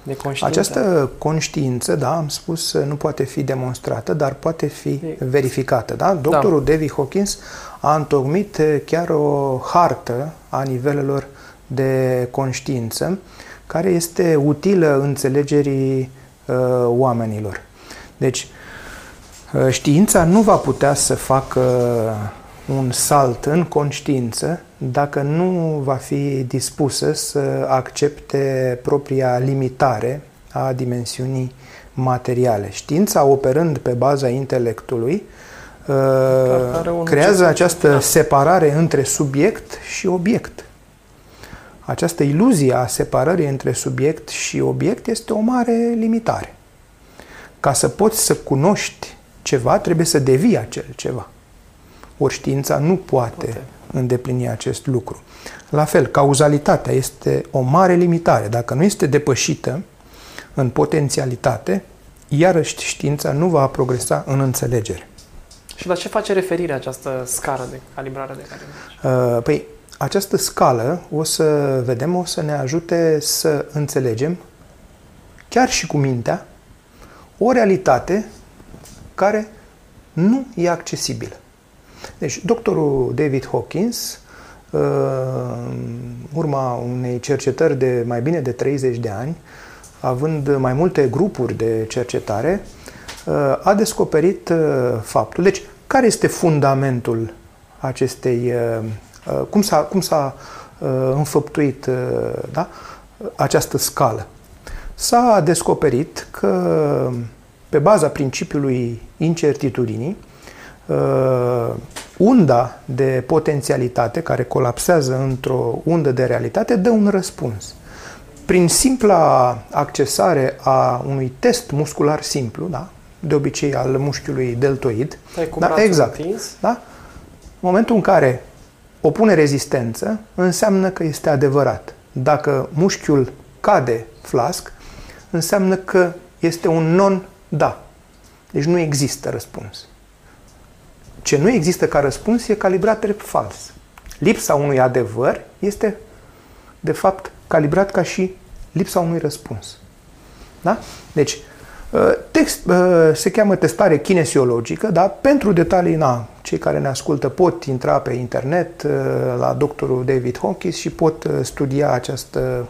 [SPEAKER 1] de conștiință.
[SPEAKER 2] Această conștiință, da, am spus, nu poate fi demonstrată, dar poate fi
[SPEAKER 1] E-
[SPEAKER 2] verificată. Da? Doctorul David Hawkins a întocmit eh, chiar o hartă a nivelelor de conștiință care este utilă înțelegerii uh, oamenilor. Deci, uh, știința nu va putea să facă un salt în conștiință dacă nu va fi dispusă să accepte propria limitare a dimensiunii materiale. Știința, operând pe baza intelectului, uh,
[SPEAKER 1] are un
[SPEAKER 2] creează
[SPEAKER 1] cerc-
[SPEAKER 2] această
[SPEAKER 1] da.
[SPEAKER 2] separare între subiect și obiect. Această iluzie a separării între subiect și obiect este o mare limitare. Ca să poți să cunoști ceva, trebuie să devii acel ceva. Ori știința nu poate,
[SPEAKER 1] Poate.
[SPEAKER 2] îndeplini acest lucru. La fel, cauzalitatea este o mare limitare. Dacă nu este depășită în potențialitate, iarăși știința nu va progresa în înțelegere.
[SPEAKER 1] Și la ce face referire această scară de calibrare de care mergi?
[SPEAKER 2] Uh, Păi, această scală, o să vedem, o să ne ajute să înțelegem, chiar și cu mintea, o realitate care nu e accesibilă. Deci, doctorul David Hawkins, uh, în urma unei cercetări de mai bine de 30 de ani, având mai multe grupuri de cercetare, uh, a descoperit uh, faptul. Deci, care este fundamentul acestei. uh, uh, Cum s-a, cum s-a uh, înfăptuit uh, da, această scală? S-a descoperit că, pe baza principiului incertitudinii, uh, unda de potențialitate care colapsează într-o undă de realitate dă un răspuns. Prin simpla accesare a unui test muscular simplu, da? de obicei al mușchiului deltoid,
[SPEAKER 1] Stai cu
[SPEAKER 2] da?
[SPEAKER 1] brațul
[SPEAKER 2] exact,
[SPEAKER 1] întins.
[SPEAKER 2] da? în momentul în care opune rezistență, înseamnă că este adevărat. Dacă mușchiul cade flasc, înseamnă că este un non-da. Deci nu există răspuns. Ce nu există ca răspuns e calibrat drept fals. Lipsa unui adevăr este, de fapt, calibrat ca și lipsa unui răspuns. Da? Deci, uh, text, uh, se cheamă testare kinesiologică, da? pentru detalii, na, cei care ne ascultă pot intra pe internet uh, la doctorul David Hawkins și pot uh, studia această uh,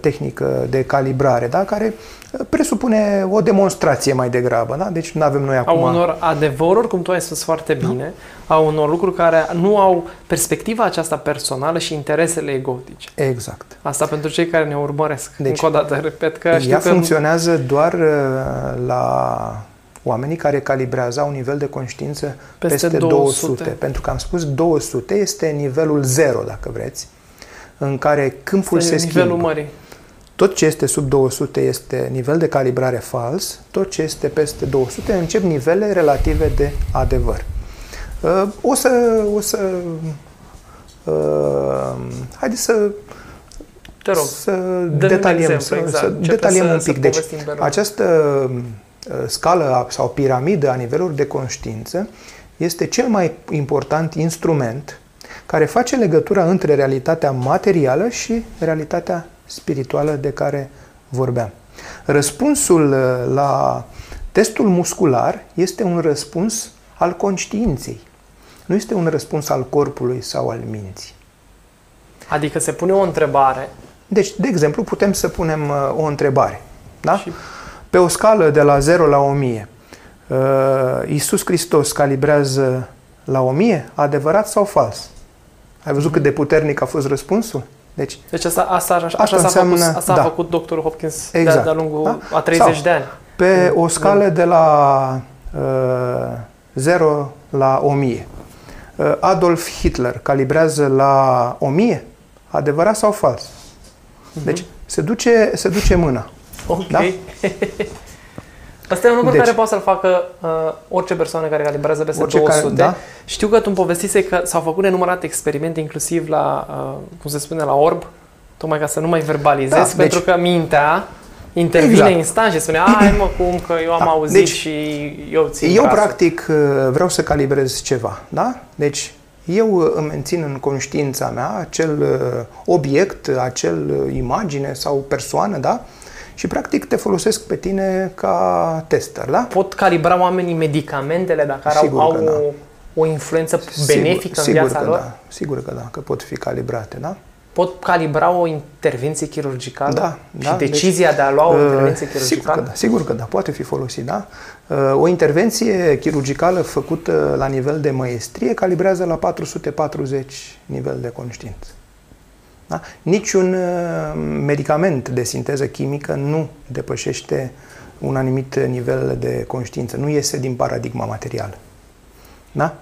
[SPEAKER 2] tehnică de calibrare, da? care uh, presupune o demonstrație mai degrabă. Da? Deci nu avem noi
[SPEAKER 1] A
[SPEAKER 2] acum...
[SPEAKER 1] unor adevăruri, cum tu ai spus foarte bine, a unor lucruri care nu au perspectiva aceasta personală și interesele egotice.
[SPEAKER 2] Exact.
[SPEAKER 1] Asta pentru cei care ne urmăresc.
[SPEAKER 2] Deci,
[SPEAKER 1] Încă o dată, repet că știu
[SPEAKER 2] Ea
[SPEAKER 1] că
[SPEAKER 2] funcționează doar uh, la oamenii care calibrează au un nivel de conștiință
[SPEAKER 1] Peste
[SPEAKER 2] peste,
[SPEAKER 1] 200.
[SPEAKER 2] 200. Pentru că am spus 200 este nivelul 0, dacă vreți, în care câmpul
[SPEAKER 1] Asta
[SPEAKER 2] se
[SPEAKER 1] e nivelul
[SPEAKER 2] schimbă.
[SPEAKER 1] mării.
[SPEAKER 2] Tot ce este sub 200 este nivel de calibrare fals, tot ce este peste 200 încep nivele relative de adevăr. Uh, O să, o să uh, haideți să
[SPEAKER 1] Te rog.
[SPEAKER 2] să
[SPEAKER 1] un
[SPEAKER 2] detaliem,
[SPEAKER 1] exemplu,
[SPEAKER 2] să,
[SPEAKER 1] exact.
[SPEAKER 2] să
[SPEAKER 1] Începe
[SPEAKER 2] detaliem
[SPEAKER 1] să-
[SPEAKER 2] un
[SPEAKER 1] să
[SPEAKER 2] pic. Deci,
[SPEAKER 1] povestim pe rând.
[SPEAKER 2] această uh, scală a- sau piramidă a niveluri de conștiință este cel mai important instrument care face legătura între realitatea materială și realitatea spirituală de care vorbeam. Răspunsul uh, la testul muscular este un răspuns al conștiinței. Nu este un răspuns al corpului sau al minții.
[SPEAKER 1] Adică se pune o întrebare
[SPEAKER 2] Deci, de exemplu, putem să punem uh, o întrebare. Da?
[SPEAKER 1] și
[SPEAKER 2] Pe o scală de la 0 la 1000, uh, Iisus Hristos calibrează la 1000, adevărat sau fals? Ai văzut cât de puternic a fost răspunsul?
[SPEAKER 1] Deci, deci asta, asta, așa, asta, așa înseamnă, s-a, făcut, asta da. a făcut Dr. Hopkins exact. de-a lungul da? a 30 sau, de ani.
[SPEAKER 2] Pe o scală de la uh, 0 la 1000. Uh, Adolf Hitler calibrează la 1000? Adevărat sau fals? Uh-huh. Deci se duce, se duce mâna.
[SPEAKER 1] Ok. Da? Asta e un lucru deci, care poate să-l facă uh, orice persoană care calibrează peste 200. Care, da? Știu că tu îmi povestise că s-au făcut nenumărate experimente, inclusiv la, uh, cum se spune, la orb, tocmai ca să nu mai verbalizez, da, pentru deci, că mintea intervine exact. instant și spune, ai mă, cum că eu am da, auzit deci, și eu țin
[SPEAKER 2] Eu, casă. practic, uh, vreau să calibrez ceva, da? Deci, eu uh, îmi mențin în conștiința mea acel uh, obiect, acel imagine sau persoană, da? Și practic te folosesc pe tine ca tester, da?
[SPEAKER 1] Pot calibra oamenii medicamentele dacă sigur au, au da. o influență benefică
[SPEAKER 2] sigur,
[SPEAKER 1] în viața
[SPEAKER 2] că
[SPEAKER 1] lor?
[SPEAKER 2] Da. Sigur că da, că pot fi calibrate, da?
[SPEAKER 1] Pot calibra o intervenție chirurgicală? Da. Și da, decizia deci, de a lua o uh, intervenție chirurgicală?
[SPEAKER 2] Sigur că, da, sigur că da, poate fi folosit, da? Uh, o intervenție chirurgicală făcută la nivel de măestrie calibrează la 440 nivel de conștiință. Da? Niciun uh, medicament de sinteză chimică nu depășește un anumit nivel de conștiință, nu iese din paradigma materială. Da?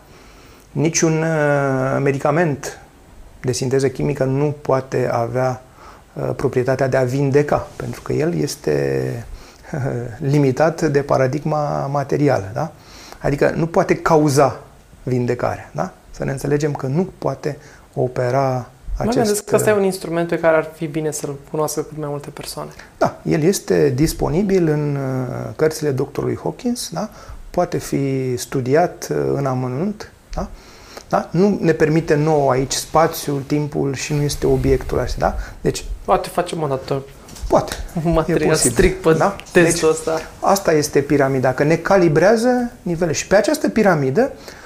[SPEAKER 2] Niciun uh, medicament de sinteză chimică nu poate avea uh, proprietatea de a vindeca, pentru că el este limitat de paradigma materială. Da? Adică nu poate cauza vindecarea. Da? Să ne înțelegem că nu poate opera
[SPEAKER 1] acest... Mă că ăsta e un instrument pe care ar fi bine să-l cunoască cât mai multe persoane.
[SPEAKER 2] Da, el este disponibil în uh, cărțile doctorului Hawkins, da? poate fi studiat uh, în amănunt, da? Da? Nu ne permite nou aici spațiul, timpul și nu este obiectul așa, da?
[SPEAKER 1] Deci... Poate facem o dată
[SPEAKER 2] Poate.
[SPEAKER 1] Material strict pe da? testul deci, ăsta.
[SPEAKER 2] Asta este piramida, că ne calibrează nivele. Și pe această piramidă Uh,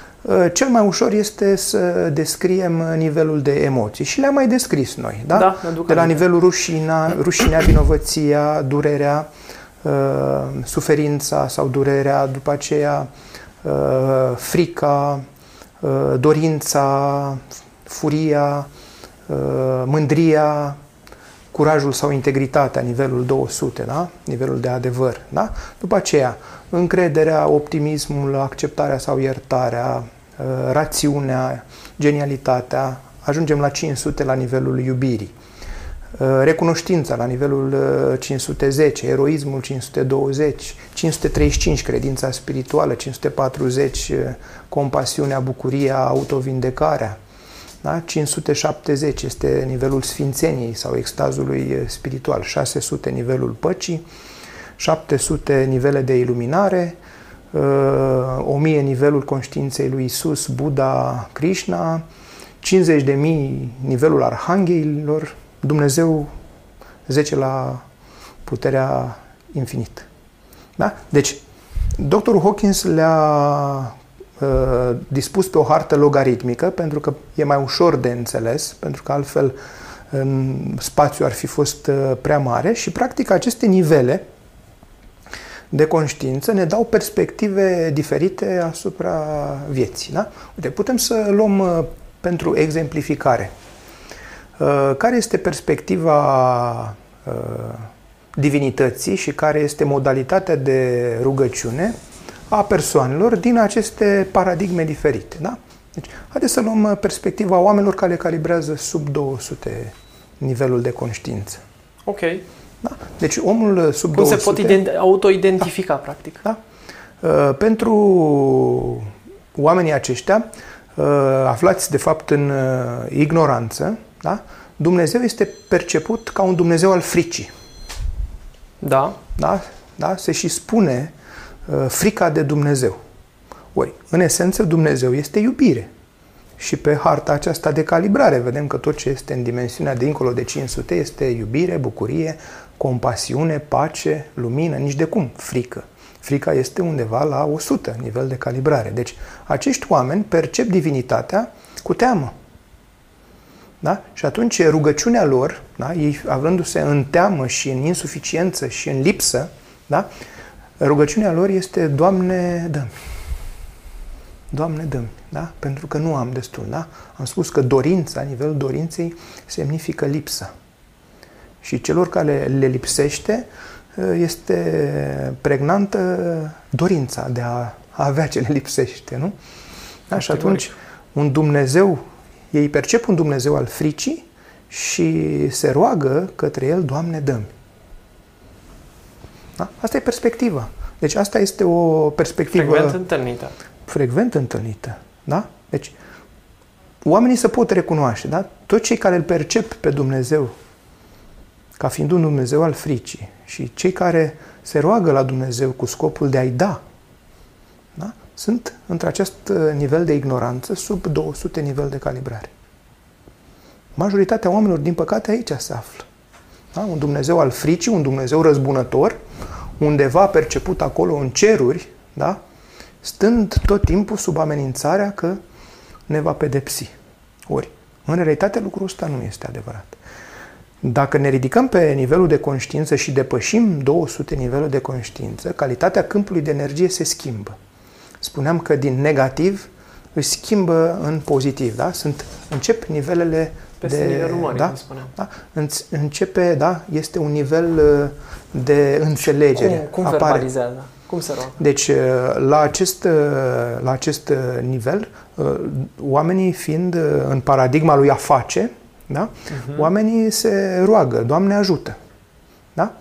[SPEAKER 2] cel mai ușor este să descriem nivelul de emoții și le-am mai descris noi, da?
[SPEAKER 1] da
[SPEAKER 2] de la nivelul rușina, rușinea, vinovăția, durerea, uh, suferința sau durerea, după aceea uh, frica, dorința, furia, mândria, curajul sau integritatea, nivelul 200, da? nivelul de adevăr. Da? După aceea, încrederea, optimismul, acceptarea sau iertarea, Uh, rațiunea, genialitatea, ajungem la 500 la nivelul iubirii. Uh, recunoștința la nivelul 510, uh, eroismul 520, 535 credința spirituală, 540 compasiunea, bucuria, autovindecarea. Da? 570 este nivelul sfințeniei sau extazului spiritual, 600 nivelul păcii, 700 nivele de iluminare, Uh, o mie nivelul conștiinței lui Isus, Buddha, Krishna, 50 de mii nivelul arhanghelilor, Dumnezeu 10 la puterea infinită. Da? Deci, doctorul Hawkins le-a uh, dispus pe o hartă logaritmică pentru că e mai ușor de înțeles, pentru că altfel în spațiu ar fi fost uh, prea mare și practic aceste nivele de conștiință ne dau perspective diferite asupra vieții. Da? Uite, putem să luăm uh, pentru exemplificare. Uh, care este perspectiva uh, divinității și care este modalitatea de rugăciune a persoanelor din aceste paradigme diferite. Da? Deci, haideți să luăm perspectiva oamenilor care calibrează sub 200 nivelul de conștiință.
[SPEAKER 1] Ok.
[SPEAKER 2] Da? Deci omul uh, sub
[SPEAKER 1] Cum
[SPEAKER 2] 200...
[SPEAKER 1] se pot ident- auto-identifica, da. practic.
[SPEAKER 2] Da? Uh, pentru oamenii aceștia, uh, aflați de fapt în ignoranță, da? Dumnezeu este perceput ca un Dumnezeu al fricii.
[SPEAKER 1] Da.
[SPEAKER 2] Da? da? Se și spune frica de Dumnezeu. Ori, în esență, Dumnezeu este iubire. Și pe harta aceasta de calibrare vedem că tot ce este în dimensiunea dincolo de 500 este iubire, bucurie, compasiune, pace, lumină, nici de cum frică. Frica este undeva la 100 nivel de calibrare. Deci acești oameni percep divinitatea cu teamă. Da? Și atunci rugăciunea lor, da? ei avându-se în teamă și în insuficiență și în lipsă, da? Rugăciunea lor este Doamne, dă Doamne, dă da? Pentru că nu am destul, da? Am spus că dorința, nivelul dorinței, semnifică lipsă. Și celor care le lipsește, este pregnantă dorința de a avea ce le lipsește, nu? Da? Și atunci, un Dumnezeu, ei percep un Dumnezeu al fricii și se roagă către El, Doamne, dă da? Asta e perspectiva. Deci asta este o perspectivă...
[SPEAKER 1] Frecvent întâlnită.
[SPEAKER 2] Frecvent întâlnită. Da? Deci, oamenii se pot recunoaște, da? Toți cei care îl percep pe Dumnezeu ca fiind un Dumnezeu al fricii și cei care se roagă la Dumnezeu cu scopul de a-i da, da? sunt între acest nivel de ignoranță sub 200 nivel de calibrare. Majoritatea oamenilor, din păcate, aici se află. Da? Un Dumnezeu al fricii, un Dumnezeu răzbunător, undeva perceput acolo în ceruri, da? stând tot timpul sub amenințarea că ne va pedepsi. Ori, în realitate, lucrul ăsta nu este adevărat. Dacă ne ridicăm pe nivelul de conștiință și depășim 200 nivelul de conștiință, calitatea câmpului de energie se schimbă. Spuneam că din negativ își schimbă în pozitiv, da? Sunt, încep nivelele
[SPEAKER 1] Peste
[SPEAKER 2] de,
[SPEAKER 1] nivelul mării,
[SPEAKER 2] da?
[SPEAKER 1] cum spuneam.
[SPEAKER 2] Da? Începe, da? Este un nivel uh, de înțelegere.
[SPEAKER 1] Cum, cum verbalizează? Cum se roagă?
[SPEAKER 2] Deci, uh, la acest, uh, la acest nivel, oamenii fiind în paradigma lui a face, da? Uh-huh. Oamenii se roagă, Doamne ajută. Da?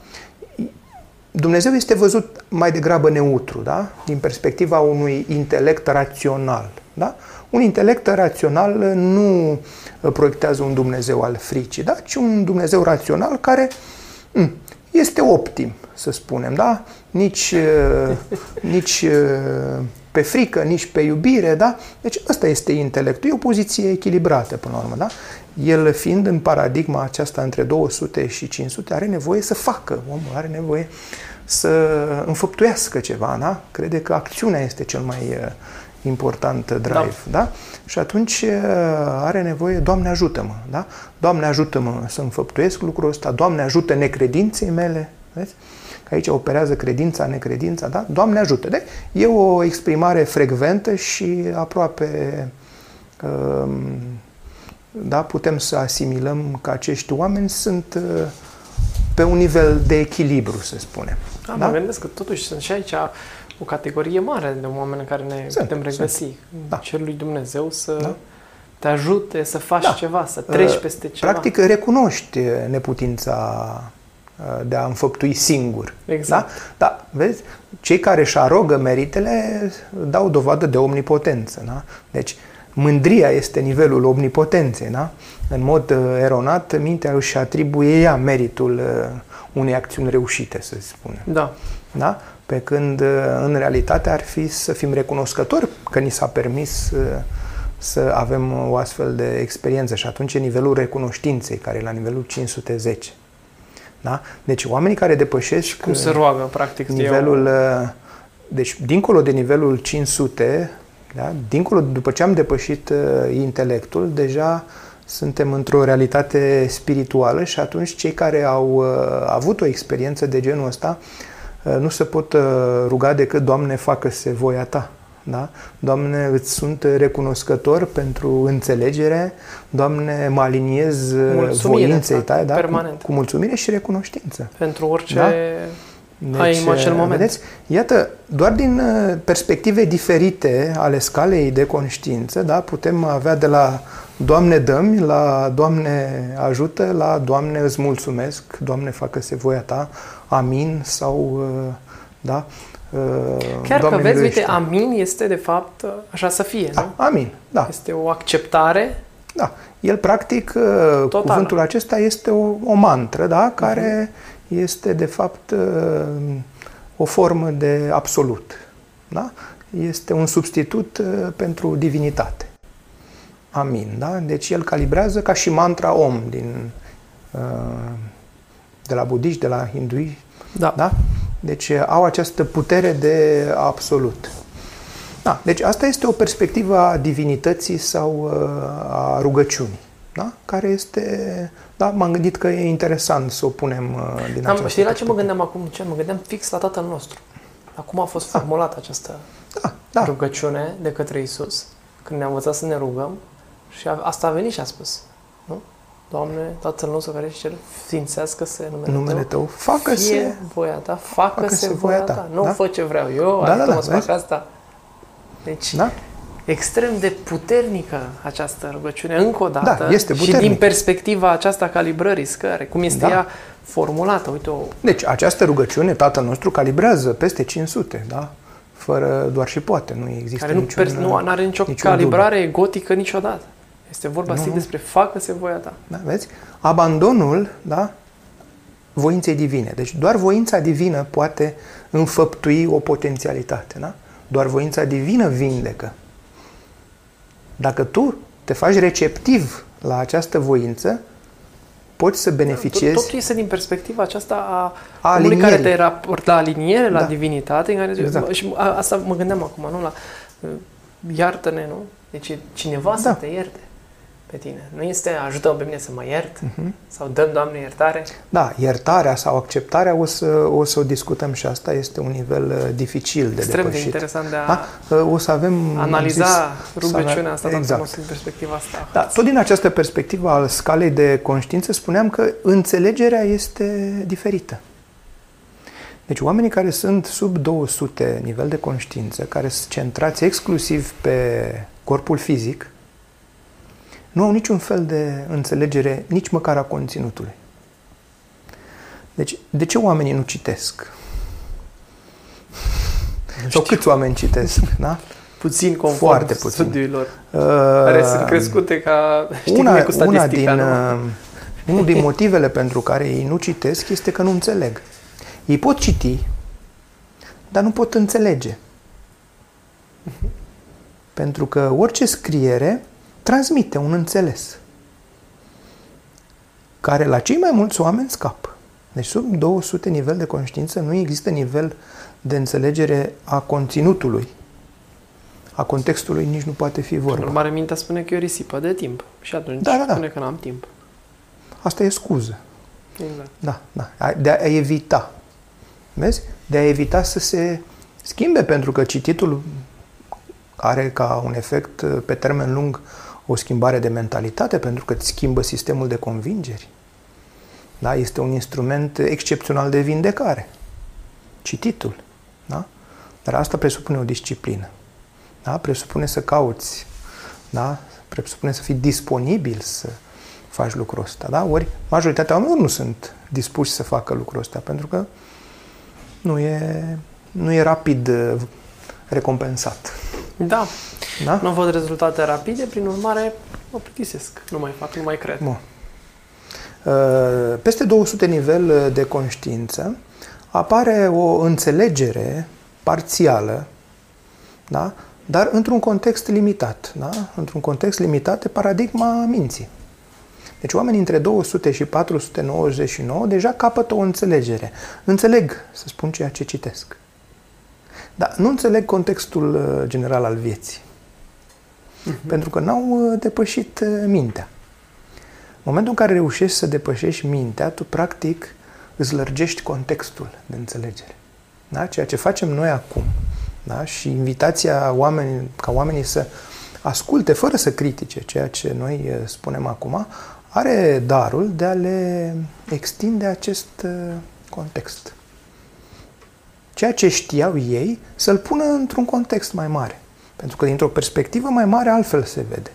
[SPEAKER 2] Dumnezeu este văzut mai degrabă neutru, da? din perspectiva unui intelect rațional. Da? Un intelect rațional nu proiectează un Dumnezeu al fricii, da? ci un Dumnezeu rațional care mm, este optim, să spunem. Da? Nici, nici pe frică, nici pe iubire, da? Deci ăsta este intelectul. E o poziție echilibrată, până la urmă, da? El, fiind în paradigma aceasta între 200 și 500, are nevoie să facă. Omul are nevoie să înfăptuiască ceva, da? Crede că acțiunea este cel mai uh, important drive, da? da? Și atunci uh, are nevoie, Doamne ajută-mă, da? Doamne ajută-mă să înfăptuiesc lucrul ăsta, Doamne ajută necredinței mele, vezi? Că aici operează credința, necredința, da? Doamne ajută. De? E o exprimare frecventă și aproape um, da, putem să asimilăm că acești oameni sunt uh, pe un nivel de echilibru, să spunem.
[SPEAKER 1] Da, da? mă gândesc că totuși sunt și aici o categorie mare de oameni în care ne sunt, putem regăsi. Sunt. Da. Cerul lui Dumnezeu să da. te ajute să faci da. ceva, să treci uh, peste ceva.
[SPEAKER 2] Practic recunoști neputința uh, de a înfăptui singur.
[SPEAKER 1] Exact.
[SPEAKER 2] Da? da, vezi, cei care își arogă meritele dau dovadă de omnipotență. Da? Deci, mândria este nivelul omnipotenței, da? În mod uh, eronat, mintea își atribuie ea meritul uh, unei acțiuni reușite, să spunem.
[SPEAKER 1] Da.
[SPEAKER 2] Da? Pe când, uh, în realitate, ar fi să fim recunoscători că ni s-a permis uh, să avem o astfel de experiență și atunci e nivelul recunoștinței, care e la nivelul 510. Da? Deci oamenii care depășesc
[SPEAKER 1] cum se roagă, practic,
[SPEAKER 2] nivelul, eu... deci dincolo de nivelul 500, da? dincolo, după ce am depășit uh, intelectul, deja suntem într-o realitate spirituală și atunci cei care au uh, avut o experiență de genul ăsta uh, nu se pot uh, ruga decât Doamne, facă-se voia Ta. Da? Doamne, îți sunt recunoscător pentru înțelegere. Doamne, mă aliniez mulțumire, voinței tale da?
[SPEAKER 1] Permanent.
[SPEAKER 2] Cu, cu mulțumire și recunoștință.
[SPEAKER 1] Pentru orice da? Deci, ai în acel moment.
[SPEAKER 2] Vedeți? Iată, doar din perspective diferite ale scalei de conștiință, da, putem avea de la Doamne dă-mi, la Doamne ajută, la Doamne îți mulțumesc, Doamne facă-se voia Ta, amin sau, uh, da,
[SPEAKER 1] uh, Chiar Doamne că vezi, uite, amin este de fapt așa să fie,
[SPEAKER 2] da,
[SPEAKER 1] nu?
[SPEAKER 2] Amin, da.
[SPEAKER 1] Este o acceptare.
[SPEAKER 2] Da, el practic, uh, Total. cuvântul acesta este o, o mantră, da, care uh-huh. Este de fapt o formă de absolut, da? Este un substitut pentru divinitate. Amin. Da? Deci el calibrează ca și mantra Om din, uh, de la budiști, de la hindui.
[SPEAKER 1] Da.
[SPEAKER 2] da? Deci uh, au această putere de absolut. Da, deci asta este o perspectivă a divinității sau uh, a rugăciunii. Da? Care este... Da, m-am gândit că e interesant să o punem din
[SPEAKER 1] Am, Știi la ce mă gândeam acum? Ce? Mă gândeam fix la tatăl nostru. Dar cum a fost formulată această
[SPEAKER 2] Da, da.
[SPEAKER 1] rugăciune de către Isus? Când ne-a învățat să ne rugăm și a, asta a venit și a spus. Nu? Doamne, Tatăl nostru care ești cer, ființească-se numele,
[SPEAKER 2] Numele
[SPEAKER 1] Tău.
[SPEAKER 2] tău, facă-se
[SPEAKER 1] Fie voia ta, facă-se,
[SPEAKER 2] facă-se
[SPEAKER 1] voia ta. Nu
[SPEAKER 2] da?
[SPEAKER 1] fă ce vreau eu,
[SPEAKER 2] Da, da,
[SPEAKER 1] ajută-mă
[SPEAKER 2] da,
[SPEAKER 1] să fac
[SPEAKER 2] vezi?
[SPEAKER 1] asta. Deci,
[SPEAKER 2] Da?
[SPEAKER 1] Extrem de puternică această rugăciune, încă o dată.
[SPEAKER 2] Da, este
[SPEAKER 1] Și
[SPEAKER 2] puternică.
[SPEAKER 1] din perspectiva aceasta calibrării scăre, cum este
[SPEAKER 2] Da.
[SPEAKER 1] ea formulată. Uite, o,
[SPEAKER 2] Deci, această rugăciune, Tatăl nostru calibrează peste 500, da? Fără doar și poate, nu există
[SPEAKER 1] care nu,
[SPEAKER 2] niciun,
[SPEAKER 1] pers- nu are nicio
[SPEAKER 2] niciun
[SPEAKER 1] calibrare gotică niciodată. Este vorba
[SPEAKER 2] Nu,
[SPEAKER 1] strict
[SPEAKER 2] nu.
[SPEAKER 1] despre facă-se voia ta.
[SPEAKER 2] Da, vezi? Abandonul, da? Voinței divine. Deci doar voința divină poate înfăptui o potențialitate, da? Doar voința divină vindecă. Dacă tu te faci receptiv la această voință, poți să beneficiezi
[SPEAKER 1] Totul este din perspectiva aceasta a,
[SPEAKER 2] A
[SPEAKER 1] omului care
[SPEAKER 2] alinierii.
[SPEAKER 1] te raportă la aliniere, la
[SPEAKER 2] Da.
[SPEAKER 1] divinitate. În care,
[SPEAKER 2] Exact.
[SPEAKER 1] Și a, asta mă gândeam acum, nu? La uh, iartă-ne, nu? Deci e cineva să
[SPEAKER 2] Da.
[SPEAKER 1] te ierte pe tine. Nu este ajută pe mine să mă iert
[SPEAKER 2] Mhm.
[SPEAKER 1] sau dăm, Doamne, iertare.
[SPEAKER 2] Da, iertarea sau acceptarea o să, o să o discutăm și asta este un nivel uh, dificil de
[SPEAKER 1] Extrem de
[SPEAKER 2] depășit.
[SPEAKER 1] interesant de a
[SPEAKER 2] Da? Uh, O să avem am
[SPEAKER 1] analiza
[SPEAKER 2] zis,
[SPEAKER 1] rugăciunea asta
[SPEAKER 2] exact.
[SPEAKER 1] exact. din perspectiva asta.
[SPEAKER 2] Da, tot din această perspectivă al scalei de conștiință spuneam că înțelegerea este diferită. Deci oamenii care sunt sub 200 nivel de conștiință, care sunt centrați exclusiv pe corpul fizic, nu au niciun fel de înțelegere, nici măcar a conținutului. Deci, de ce oamenii nu citesc? Sau câți oameni citesc? Da?
[SPEAKER 1] Puțin conform
[SPEAKER 2] Foarte puțin.
[SPEAKER 1] studiilor
[SPEAKER 2] Uh,
[SPEAKER 1] care sunt crescute ca, știi cum
[SPEAKER 2] una,
[SPEAKER 1] e cu
[SPEAKER 2] una
[SPEAKER 1] statistica,
[SPEAKER 2] din,
[SPEAKER 1] nu?
[SPEAKER 2] uh, unul din motivele pentru care ei nu citesc este că nu înțeleg. Ei pot citi, dar nu pot înțelege. Pentru că orice scriere transmite un înțeles care la cei mai mulți oameni scapă. Deci sub 200 nivel de conștiință nu există nivel de înțelegere a conținutului. A contextului nici nu poate fi
[SPEAKER 1] În
[SPEAKER 2] vorba.
[SPEAKER 1] urmare, mintea spune că e o risipă de timp. Și atunci
[SPEAKER 2] Da, da, da.
[SPEAKER 1] spune că n-am timp.
[SPEAKER 2] Asta e scuză.
[SPEAKER 1] Exact.
[SPEAKER 2] Da, da. A- De a evita. Vezi? De a evita să se schimbe, pentru că cititul are ca un efect uh, pe termen lung o schimbare de mentalitate, pentru că îți schimbă sistemul de convingeri. Da? Este un instrument excepțional de vindecare. Cititul. Da? Dar asta presupune o disciplină. Da? Presupune să cauți. Da? Presupune să fii disponibil să faci lucrul ăsta. Da? Ori majoritatea oamenilor nu sunt dispuși să facă lucrul ăsta, pentru că nu e, nu e rapid uh, recompensat.
[SPEAKER 1] Da.
[SPEAKER 2] Da?
[SPEAKER 1] Nu văd rezultate rapide, prin urmare mă plictisesc. Nu mai fac, nu mai cred.
[SPEAKER 2] Bun. Uh, Peste 200 nivel uh, de conștiință apare o înțelegere parțială, da? dar într-un context limitat. Da? Într-un context limitat de paradigma minții. Deci oamenii între 200 și 499 deja capătă o înțelegere. Înțeleg, să spun, ceea ce citesc. Dar nu înțeleg contextul uh, general al vieții. Pentru că n-au uh, depășit uh, mintea. În momentul în care reușești să depășești mintea, tu practic îți lărgești contextul de înțelegere. Da? Ceea ce facem noi acum da? și invitația oameni, ca oamenii să asculte fără să critique ceea ce noi uh, spunem acum, are darul de a le extinde acest uh, context. Ceea ce știau ei să-l pună într-un context mai mare. Pentru că dintr-o perspectivă mai mare altfel se vede.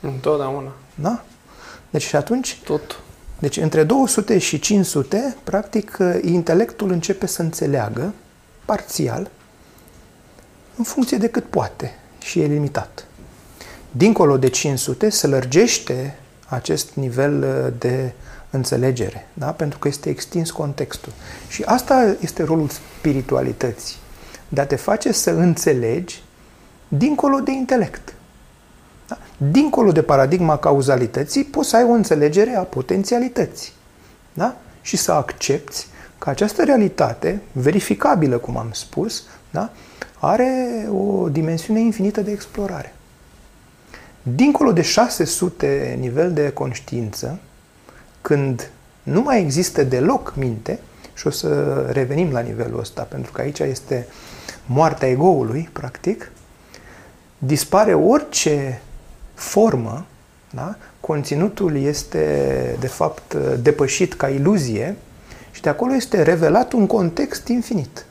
[SPEAKER 1] Întotdeauna.
[SPEAKER 2] Da? Deci și atunci,
[SPEAKER 1] Tot.
[SPEAKER 2] deci între 200 și 500, practic, intelectul începe să înțeleagă, parțial, în funcție de cât poate și e limitat. Dincolo de 500 se lărgește acest nivel uh, de înțelegere, da? pentru că este extins contextul. Și asta este rolul spiritualității, de a te face să înțelegi dincolo de intelect. Da? Dincolo de paradigma cauzalității, poți să ai o înțelegere a potențialității. Da? Și să accepti că această realitate, verificabilă, cum am spus, da? are o dimensiune infinită de explorare. Dincolo de 600 nivel de conștiință, când nu mai există deloc minte, și o să revenim la nivelul ăsta, pentru că aici este moartea egoului, practic, dispare orice formă, da? conținutul este, de fapt, depășit ca iluzie și de acolo este revelat un context infinit.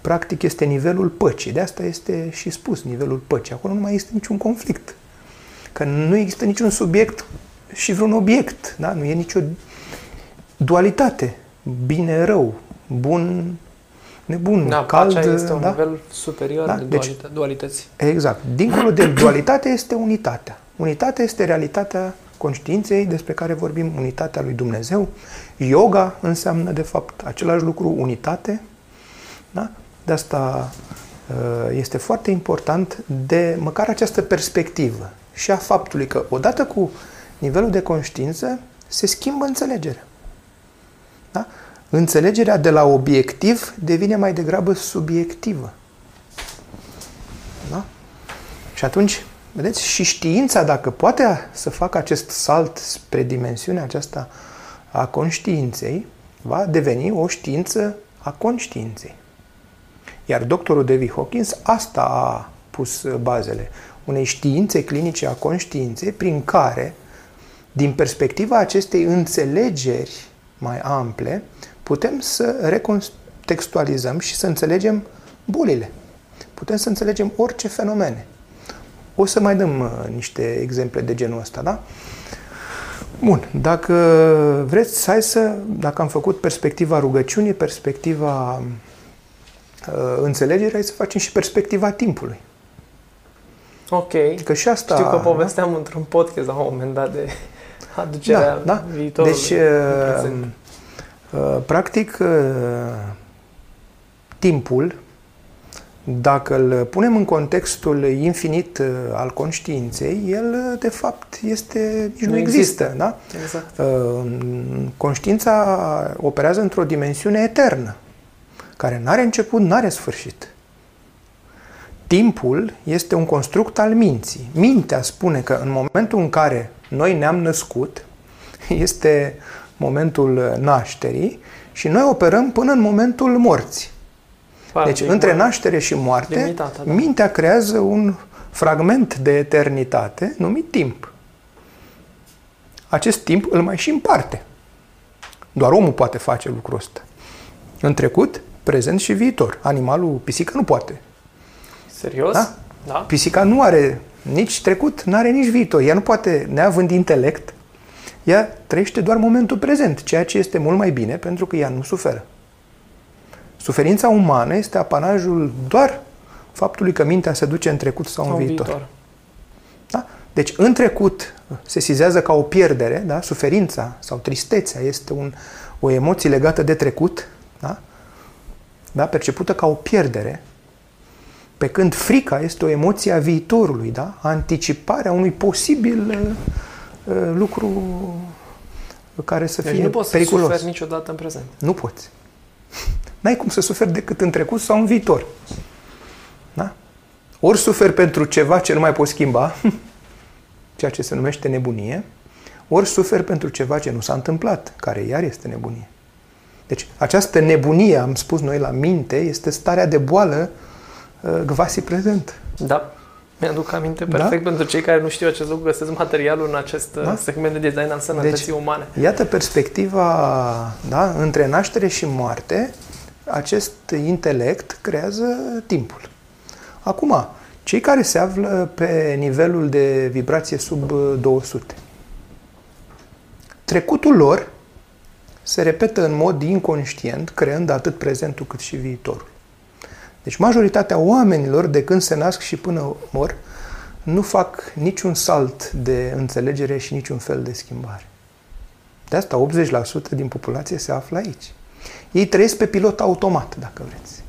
[SPEAKER 2] Practic este nivelul păcii. De asta este și spus nivelul păcii. Acolo nu mai este niciun conflict. Că nu există niciun subiect și vreun obiect. Da? Nu e nicio dualitate. Bine, rău, bun, nebun,
[SPEAKER 1] da,
[SPEAKER 2] cald.
[SPEAKER 1] Pacea este un
[SPEAKER 2] da?
[SPEAKER 1] nivel superior
[SPEAKER 2] Da,
[SPEAKER 1] de
[SPEAKER 2] deci-
[SPEAKER 1] dualita- dualități.
[SPEAKER 2] Exact. Dincolo de dualitate este unitatea. Unitatea este realitatea conștiinței despre care vorbim, unitatea lui Dumnezeu. Yoga înseamnă, de fapt, același lucru, unitate. Da? De asta uh, este foarte important de măcar această perspectivă și a faptului că odată cu nivelul de conștiință se schimbă înțelegerea. Da? Înțelegerea de la obiectiv devine mai degrabă subiectivă. Da? Și atunci, vedeți, și știința, dacă poate să facă acest salt spre dimensiunea aceasta a conștiinței, va deveni o știință a conștiinței. Iar doctorul David Hawkins asta a pus bazele unei științe clinice a conștiinței prin care, din perspectiva acestei înțelegeri mai ample, putem să recontextualizăm și să înțelegem bolile. Putem să înțelegem orice fenomene. O să mai dăm uh, niște exemple de genul ăsta, da? Bun, dacă vreți, hai să, dacă am făcut perspectiva rugăciunii, perspectiva uh, înțelegerii, hai să facem și perspectiva timpului.
[SPEAKER 1] Ok.
[SPEAKER 2] Că și asta...
[SPEAKER 1] Știu că povesteam într-un podcast la un moment dat de aducerea
[SPEAKER 2] da, da.
[SPEAKER 1] viitorului.
[SPEAKER 2] Deci,
[SPEAKER 1] în
[SPEAKER 2] uh,
[SPEAKER 1] prezent.
[SPEAKER 2] uh, practic, uh, timpul, dacă îl punem în contextul infinit uh, al conștiinței, el, uh, de fapt, este, nici nu,
[SPEAKER 1] Nu
[SPEAKER 2] există.
[SPEAKER 1] există.
[SPEAKER 2] Da?
[SPEAKER 1] Exact.
[SPEAKER 2] Uh, Conștiința operează într-o dimensiune eternă, care nu are început, nu are sfârșit. Timpul este un construct al minții. Mintea spune că în momentul în care noi ne-am născut, este momentul nașterii și noi operăm până în momentul morții. Deci,
[SPEAKER 1] Practic,
[SPEAKER 2] între
[SPEAKER 1] mă-
[SPEAKER 2] naștere și moarte,
[SPEAKER 1] Limitată, da.
[SPEAKER 2] mintea creează un fragment de eternitate numit timp. Acest timp îl mai și împarte. Doar omul poate face lucrul ăsta. În trecut, prezent și viitor. Animalul, pisica, nu poate.
[SPEAKER 1] Serios?
[SPEAKER 2] Da?
[SPEAKER 1] Da?
[SPEAKER 2] Pisica nu are nici trecut, nu are nici viitor. Ea nu poate, neavând intelect, ea trăiește doar momentul prezent, ceea ce este mult mai bine pentru că ea nu suferă. Suferința umană este apanajul doar faptului că mintea se duce în trecut sau,
[SPEAKER 1] Sau
[SPEAKER 2] în viitor. Da? Deci în trecut se sizează ca o pierdere, da? suferința sau tristețea este un, o emoție legată de trecut, da? Da? percepută ca o pierdere, pe când frica este o emoție a viitorului, da? anticiparea unui posibil uh, uh, lucru care să
[SPEAKER 1] Deci
[SPEAKER 2] fie
[SPEAKER 1] nu poți să
[SPEAKER 2] periculos.
[SPEAKER 1] suferi niciodată în prezent.
[SPEAKER 2] Nu poți. N-ai cum să suferi decât în trecut sau în viitor. Da? Ori suferi pentru ceva ce nu mai poți schimba, ceea ce se numește nebunie, ori suferi pentru ceva ce nu s-a întâmplat, care iar este nebunie. Deci această nebunie, am spus noi la minte, este starea de boală uh, gvasi prezent.
[SPEAKER 1] Da. Mi-aduc aminte
[SPEAKER 2] Da?
[SPEAKER 1] perfect pentru cei care nu știu acest lucru, găsesc materialul în acest
[SPEAKER 2] Da.
[SPEAKER 1] da? segment de design al sănătății
[SPEAKER 2] Deci-
[SPEAKER 1] umane.
[SPEAKER 2] Iată perspectiva da, între naștere și moarte, acest intelect creează timpul. Acum, cei care se află pe nivelul de vibrație sub uh, 200, trecutul lor se repetă în mod inconștient, creând atât prezentul cât și viitorul. Deci majoritatea oamenilor, de când se nasc și până mor, nu fac niciun salt de înțelegere și niciun fel de schimbare. De asta 80% din populație se află aici. Ei trăiesc pe pilot automat, dacă vreți.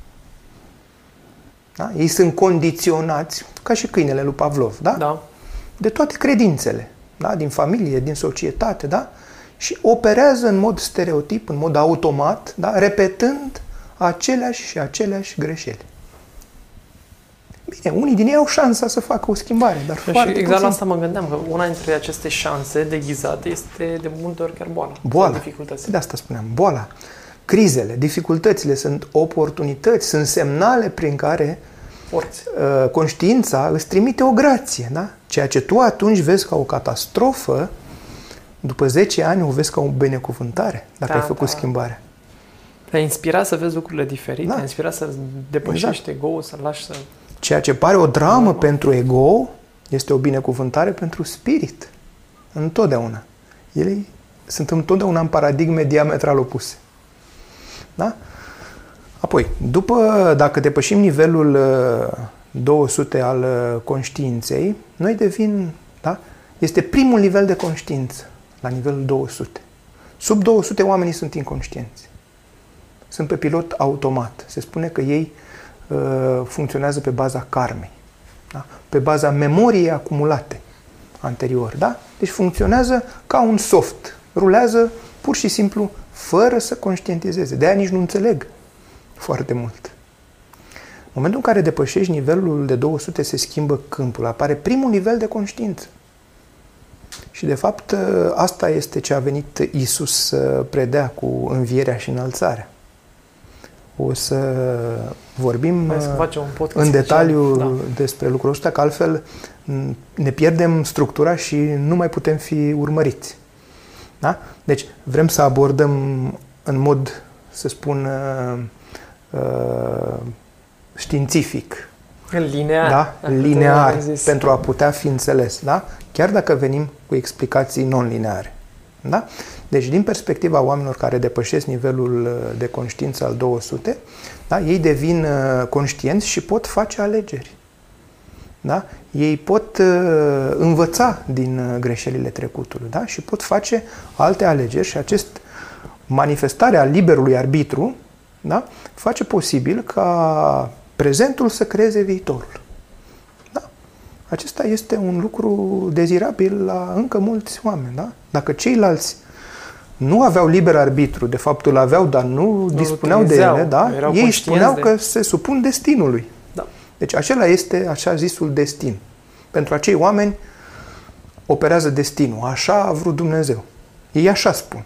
[SPEAKER 2] Da? Ei sunt condiționați, ca și câinele lui Pavlov, da?
[SPEAKER 1] Da.
[SPEAKER 2] de toate credințele, da? din familie, din societate, da? și operează în mod stereotip, în mod automat, da? repetând aceleași și aceleași greșeli. Bine, unii din ei au șansa să facă o schimbare, dar
[SPEAKER 1] Și
[SPEAKER 2] foarte
[SPEAKER 1] exact la
[SPEAKER 2] puțini.
[SPEAKER 1] asta mă gândeam, că una dintre aceste șanse deghizate este de multe ori chiar boala.
[SPEAKER 2] Boala.
[SPEAKER 1] Sau dificultăți.
[SPEAKER 2] De asta spuneam, boala. Crizele, dificultățile sunt oportunități, sunt semnale prin care
[SPEAKER 1] Forțe.
[SPEAKER 2] uh, conștiința îți trimite o grație. Da? Ceea ce tu atunci vezi ca o catastrofă, după 10 ani o vezi ca o binecuvântare, dacă
[SPEAKER 1] Da,
[SPEAKER 2] ai făcut
[SPEAKER 1] da.
[SPEAKER 2] schimbarea.
[SPEAKER 1] Te-a inspirat să vezi lucrurile diferite,
[SPEAKER 2] Da.
[SPEAKER 1] te-a inspirat să depășești ego-ul, să lași să...
[SPEAKER 2] Ceea ce pare o dramă
[SPEAKER 1] Normal.
[SPEAKER 2] pentru ego este o binecuvântare pentru spirit. Întotdeauna. Ele sunt întotdeauna în paradigme diametral opuse. Da? Apoi, după, dacă depășim nivelul uh, 200 al uh, conștiinței, noi devin, da? Este primul nivel de conștiință, la nivelul 200. Sub 200 oamenii sunt inconștienți. Sunt pe pilot automat. Se spune că ei uh, funcționează pe baza karmei, da? pe baza memoriei acumulate anterior. Da? Deci funcționează ca un soft. Rulează pur și simplu fără să conștientizeze. De aia nici nu înțeleg foarte mult. În momentul în care depășești nivelul de 200, se schimbă câmpul. Apare primul nivel de conștiință. Și de fapt asta este ce a venit Isus să predea cu învierea și înălțarea. O să vorbim
[SPEAKER 1] Hai să
[SPEAKER 2] uh,
[SPEAKER 1] facem un podcast
[SPEAKER 2] în
[SPEAKER 1] special.
[SPEAKER 2] detaliu
[SPEAKER 1] Da.
[SPEAKER 2] despre lucrul ăsta, că altfel m, ne pierdem structura și nu mai putem fi urmăriți. Da? Deci vrem să abordăm în mod, să spun, uh, uh, științific,
[SPEAKER 1] În linear.
[SPEAKER 2] da?
[SPEAKER 1] dacă
[SPEAKER 2] linear,
[SPEAKER 1] te-ai zis.
[SPEAKER 2] pentru a putea fi înțeles, da? chiar dacă venim cu explicații non-lineare. Da? Deci, din perspectiva oamenilor care depășesc nivelul uh, de conștiință al 200, da? ei devin uh, conștienți și pot face alegeri. Da? Ei pot uh, învăța din uh, greșelile trecutului da? și pot face alte alegeri și acest manifestare a liberului arbitru da? face posibil ca prezentul să creeze viitorul. Da? Acesta este un lucru dezirabil la încă mulți oameni. Da? Dacă ceilalți nu aveau liber arbitru, de fapt îl aveau, dar nu dispuneau de
[SPEAKER 1] utilizeau,
[SPEAKER 2] ele, da?
[SPEAKER 1] erau
[SPEAKER 2] ei
[SPEAKER 1] conștienți
[SPEAKER 2] spuneau
[SPEAKER 1] de-
[SPEAKER 2] că se supun destinului.
[SPEAKER 1] Da.
[SPEAKER 2] Deci acela este așa zisul destin. Pentru acei oameni operează destinul. Așa a vrut Dumnezeu. Ei așa spun.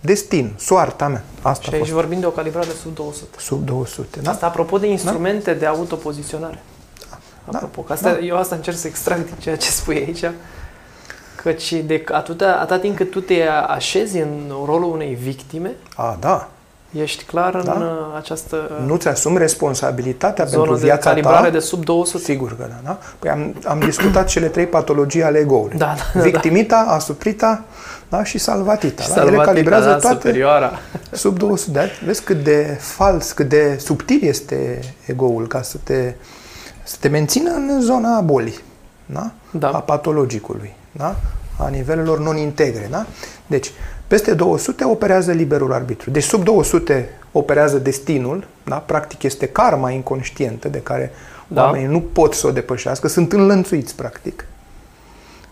[SPEAKER 2] Destin, soarta mea. Asta
[SPEAKER 1] Și
[SPEAKER 2] a
[SPEAKER 1] aici
[SPEAKER 2] fost.
[SPEAKER 1] vorbim de o calibrare sub 200.
[SPEAKER 2] Sub 200. Da?
[SPEAKER 1] Asta apropo de instrumente de autopoziționare.
[SPEAKER 2] Da.
[SPEAKER 1] Apropo, că asta,
[SPEAKER 2] Da.
[SPEAKER 1] eu asta încerc să extrag din ceea ce spui aici. Căci de atâta, atâta timp cât tu te așezi în rolul unei victime,
[SPEAKER 2] A, da.
[SPEAKER 1] ești clar în
[SPEAKER 2] Da.
[SPEAKER 1] uh, această
[SPEAKER 2] Nu-ți asumi responsabilitatea
[SPEAKER 1] zonă
[SPEAKER 2] pentru
[SPEAKER 1] de
[SPEAKER 2] viața
[SPEAKER 1] calibrare
[SPEAKER 2] ta.
[SPEAKER 1] de sub 200.
[SPEAKER 2] Sigur că da. da? Păi am, am discutat cele trei patologii ale ego-ului.
[SPEAKER 1] Da, da, da.
[SPEAKER 2] Victimita, asuprita da? și salvatita. da? Ele
[SPEAKER 1] Salvatica,
[SPEAKER 2] calibrează
[SPEAKER 1] da,
[SPEAKER 2] toate
[SPEAKER 1] superioara.
[SPEAKER 2] sub 200 de ani. Vezi cât de fals, cât de subtil este ego-ul ca să te, să te mențină în zona bolii, da?
[SPEAKER 1] Da.
[SPEAKER 2] a patologicului, da? a nivelelor non-integre. Da? Deci, peste 200 operează liberul arbitru. Deci, sub 200 operează destinul, da? practic este karma inconștientă de care
[SPEAKER 1] Da.
[SPEAKER 2] oamenii nu pot să o depășească, sunt înlănțuiți, practic,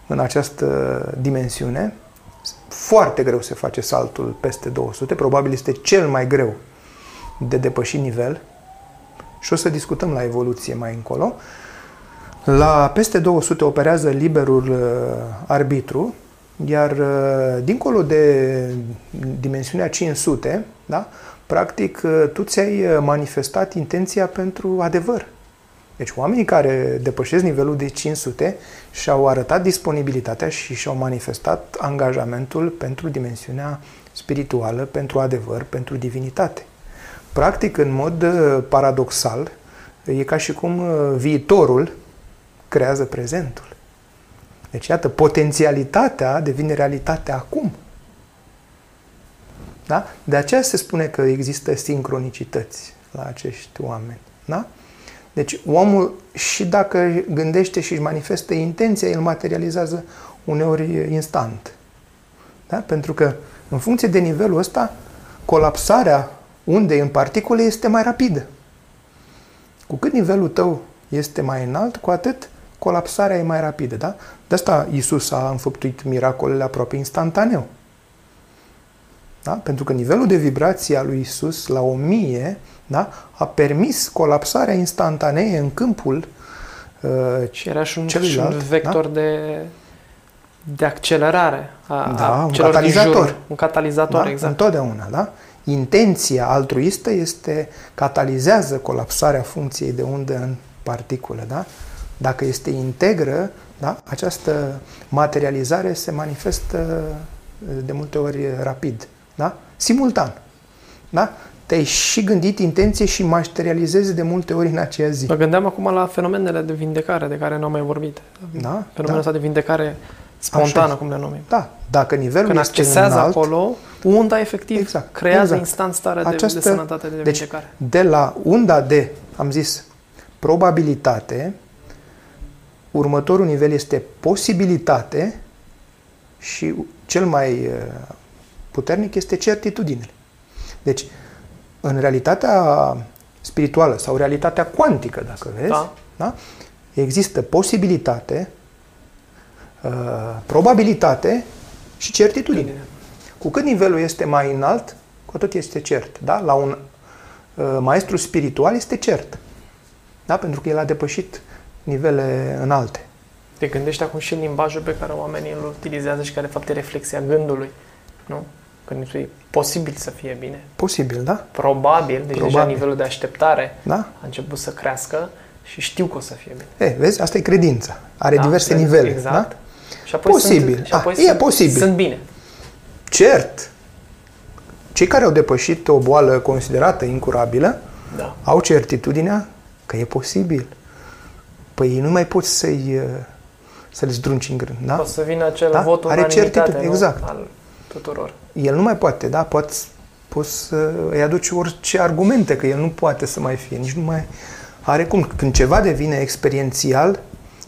[SPEAKER 2] în această dimensiune. Foarte greu se face saltul peste 200, probabil este cel mai greu de depășit nivel și o să discutăm la evoluție mai încolo. La peste 200 operează liberul uh, arbitru, iar uh, dincolo de dimensiunea 500, da, practic uh, tu ți-ai uh, manifestat intenția pentru adevăr. Deci oamenii care depășesc nivelul de 500 și-au arătat disponibilitatea și și-au manifestat angajamentul pentru dimensiunea spirituală, pentru adevăr, pentru divinitate. Practic, în mod uh, paradoxal, e ca și cum uh, viitorul creează prezentul. Deci, iată, potențialitatea devine realitate acum. Da? De aceea se spune că există sincronicități la acești oameni. Da? Deci, omul, și dacă gândește și își manifestă intenția, el materializează uneori instant. Da? Pentru că, în funcție de nivelul ăsta, colapsarea undei în particule este mai rapidă. Cu cât nivelul tău este mai înalt, cu atât colapsarea e mai rapidă. Da? De asta Isus a înfăptuit miracolele aproape instantaneu. Da? Pentru că nivelul de vibrație a lui Isus la 1000 da? a permis colapsarea instantanee în câmpul uh,
[SPEAKER 1] Și era și un, și
[SPEAKER 2] Celuilalt,
[SPEAKER 1] un vector de, de accelerare a,
[SPEAKER 2] Da,
[SPEAKER 1] a
[SPEAKER 2] un
[SPEAKER 1] celor din
[SPEAKER 2] catalizator.
[SPEAKER 1] jur. Un catalizator,
[SPEAKER 2] da?
[SPEAKER 1] exact.
[SPEAKER 2] întotdeauna. Da? Intenția altruistă este catalizează colapsarea funcției de undă în particulă. Da? Dacă este integră, da? această materializare se manifestă de multe ori rapid, da? simultan. Da? Te-ai și gândit intenție și materializezi de multe ori în aceea zi.
[SPEAKER 1] Mă gândeam acum la fenomenele de vindecare de care nu am mai vorbit.
[SPEAKER 2] Da?
[SPEAKER 1] Fenomenul
[SPEAKER 2] da.
[SPEAKER 1] ăsta de vindecare spontană, cum le numim.
[SPEAKER 2] Da, dacă nivelul
[SPEAKER 1] Când
[SPEAKER 2] este
[SPEAKER 1] accesează
[SPEAKER 2] înalt,
[SPEAKER 1] acolo, unda efectiv
[SPEAKER 2] Exact,
[SPEAKER 1] creează
[SPEAKER 2] exact.
[SPEAKER 1] instant starea de,
[SPEAKER 2] Această-
[SPEAKER 1] de sănătate de
[SPEAKER 2] deci,
[SPEAKER 1] vindecare.
[SPEAKER 2] de la unda de, am zis, probabilitate, următorul nivel este posibilitate și cel mai uh, puternic este certitudinele. Deci, în realitatea spirituală sau realitatea cuantică, dacă vezi,
[SPEAKER 1] Da.
[SPEAKER 2] da? există posibilitate, uh, probabilitate și certitudine. Cu cât nivelul este mai înalt, cu atât este cert. Da? La un uh, maestru spiritual este cert. Da? Pentru că el a depășit nivele înalte.
[SPEAKER 1] Te gândești acum și în limbajul pe care oamenii îl utilizează și care de fapt e reflexia gândului. Nu? Când îi spui posibil să fie bine,
[SPEAKER 2] Posibil, da?
[SPEAKER 1] probabil, deci deja
[SPEAKER 2] Probabil.
[SPEAKER 1] nivelul de așteptare
[SPEAKER 2] Da?
[SPEAKER 1] a început să crească și știu că o să fie bine.
[SPEAKER 2] E, vezi, asta e credința. Are
[SPEAKER 1] Da,
[SPEAKER 2] diverse
[SPEAKER 1] cred-
[SPEAKER 2] nivele.
[SPEAKER 1] Exact.
[SPEAKER 2] Da?
[SPEAKER 1] Și apoi
[SPEAKER 2] Posibil.
[SPEAKER 1] Sunt, și apoi
[SPEAKER 2] Ah, e
[SPEAKER 1] sunt,
[SPEAKER 2] posibil.
[SPEAKER 1] Sunt bine.
[SPEAKER 2] Cert, cei care au depășit o boală considerată incurabilă
[SPEAKER 1] Da.
[SPEAKER 2] au certitudinea că e posibil. Păi ei nu mai poți să-i, uh, să-l zdrunci în grân, da?
[SPEAKER 1] O să vină acel
[SPEAKER 2] Da?
[SPEAKER 1] vot
[SPEAKER 2] Are
[SPEAKER 1] unanimitate,
[SPEAKER 2] certitudine,
[SPEAKER 1] nu?
[SPEAKER 2] exact.
[SPEAKER 1] Al tuturor.
[SPEAKER 2] El nu mai poate, da? Poți, poți să îi aduci orice argumente că el nu poate să mai fie, nici nu mai are cum. Când ceva devine experiențial,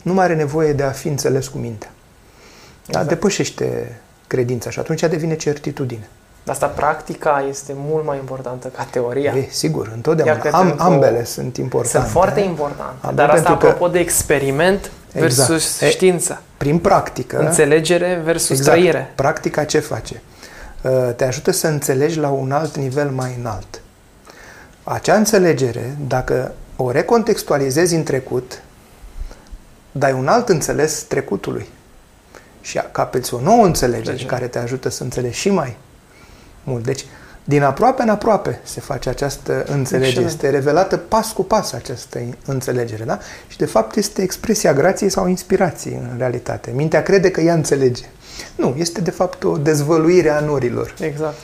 [SPEAKER 2] nu mai are nevoie de a fi înțeles cu mintea. Da?
[SPEAKER 1] Exact.
[SPEAKER 2] Depășește credința și atunci devine certitudine.
[SPEAKER 1] De asta practica este mult mai importantă ca teoria.
[SPEAKER 2] E, sigur, întotdeauna.
[SPEAKER 1] Iar că
[SPEAKER 2] Am,
[SPEAKER 1] pentru-
[SPEAKER 2] ambele sunt importante.
[SPEAKER 1] Sunt foarte importante.
[SPEAKER 2] Am-
[SPEAKER 1] Dar asta
[SPEAKER 2] pentru că-
[SPEAKER 1] apropo de experiment
[SPEAKER 2] Exact.
[SPEAKER 1] versus
[SPEAKER 2] E-
[SPEAKER 1] știință.
[SPEAKER 2] Prin practică,
[SPEAKER 1] Înțelegere versus
[SPEAKER 2] exact,
[SPEAKER 1] trăire.
[SPEAKER 2] practica ce face? Uh, Te ajută să înțelegi la un alt nivel mai înalt. Acea înțelegere, dacă o recontextualizezi în trecut, dai un alt înțeles trecutului și capeți o nouă înțelegere
[SPEAKER 1] Deci-
[SPEAKER 2] care te ajută să înțelegi și mai mult. Deci, din aproape în aproape se face această înțelegere.
[SPEAKER 1] Excelent.
[SPEAKER 2] Este revelată pas cu pas această înțelegere. Da? Și, de fapt, este expresia grației sau inspirației în realitate. Mintea crede că ea înțelege. Nu, este, de fapt, o dezvăluire a norilor.
[SPEAKER 1] Exact.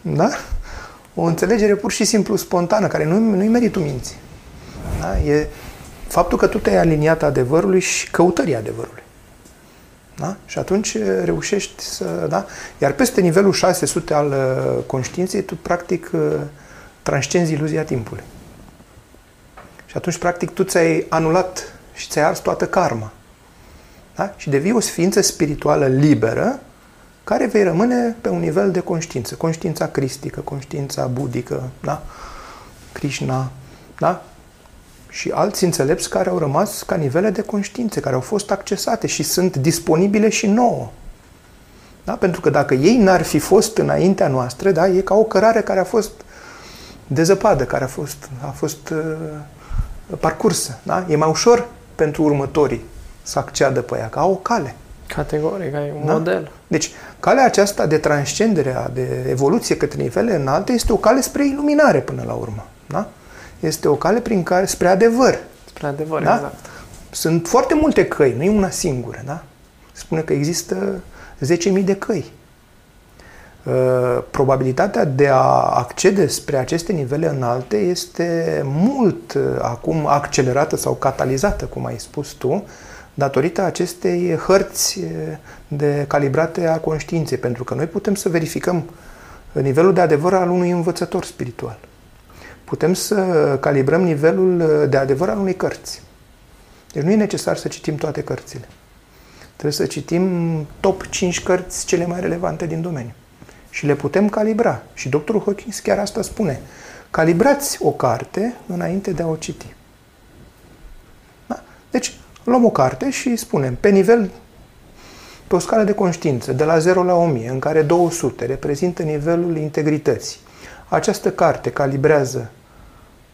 [SPEAKER 2] Da? O înțelegere pur și simplu spontană, care nu, nu-i meritul minții. Da? E faptul că tu te-ai aliniat adevărului și căutării adevărului. Da? Și atunci e, reușești să... Da? Iar peste nivelul 600 al uh, conștiinței, tu practic uh, transcenzi iluzia timpului. Și atunci, practic, tu ți-ai anulat și ți-ai ars toată karma. Da? Și devii o sființă spirituală liberă care vei rămâne pe un nivel de conștiință. Conștiința cristică, conștiința budică, da? Krishna, da? Și alți înțelepți care au rămas ca nivele de conștiințe, care au fost accesate și sunt disponibile și nouă. Da? Pentru că dacă ei n-ar fi fost înaintea noastră, da? e ca o cărare care a fost de zăpadă, care a fost, a fost uh, parcursă. Da? E mai ușor pentru următorii să acceadă pe ea, ca o cale.
[SPEAKER 1] Categoric, ai un
[SPEAKER 2] Da?
[SPEAKER 1] model.
[SPEAKER 2] Deci, calea aceasta de transcendere, de evoluție către nivele înalte, este o cale spre iluminare până la urmă. Da? Este o cale prin care, spre adevăr.
[SPEAKER 1] Spre adevăr,
[SPEAKER 2] Da?
[SPEAKER 1] exact.
[SPEAKER 2] Sunt foarte multe căi, nu e una singură. Da? Spune că există 10.000 de căi. Uh, Probabilitatea de a accede spre aceste nivele înalte este mult uh, acum accelerată sau catalizată, cum ai spus tu, datorită acestei hărți uh, de calibrate a conștiinței, pentru că noi putem să verificăm nivelul de adevăr al unui învățător spiritual. Putem să calibrăm nivelul uh, de adevăr al unei cărți. Deci nu e necesar să citim toate cărțile. Trebuie să citim top 5 cărți cele mai relevante din domeniu. Și le putem calibra. Și doctorul Hawkins chiar asta spune. Calibrați o carte înainte de a o citi. Da? Deci, luăm o carte și spunem, pe nivel, pe o scală de conștiință, de la 0 la 1000, în care 200 reprezintă nivelul integrității. Această carte calibrează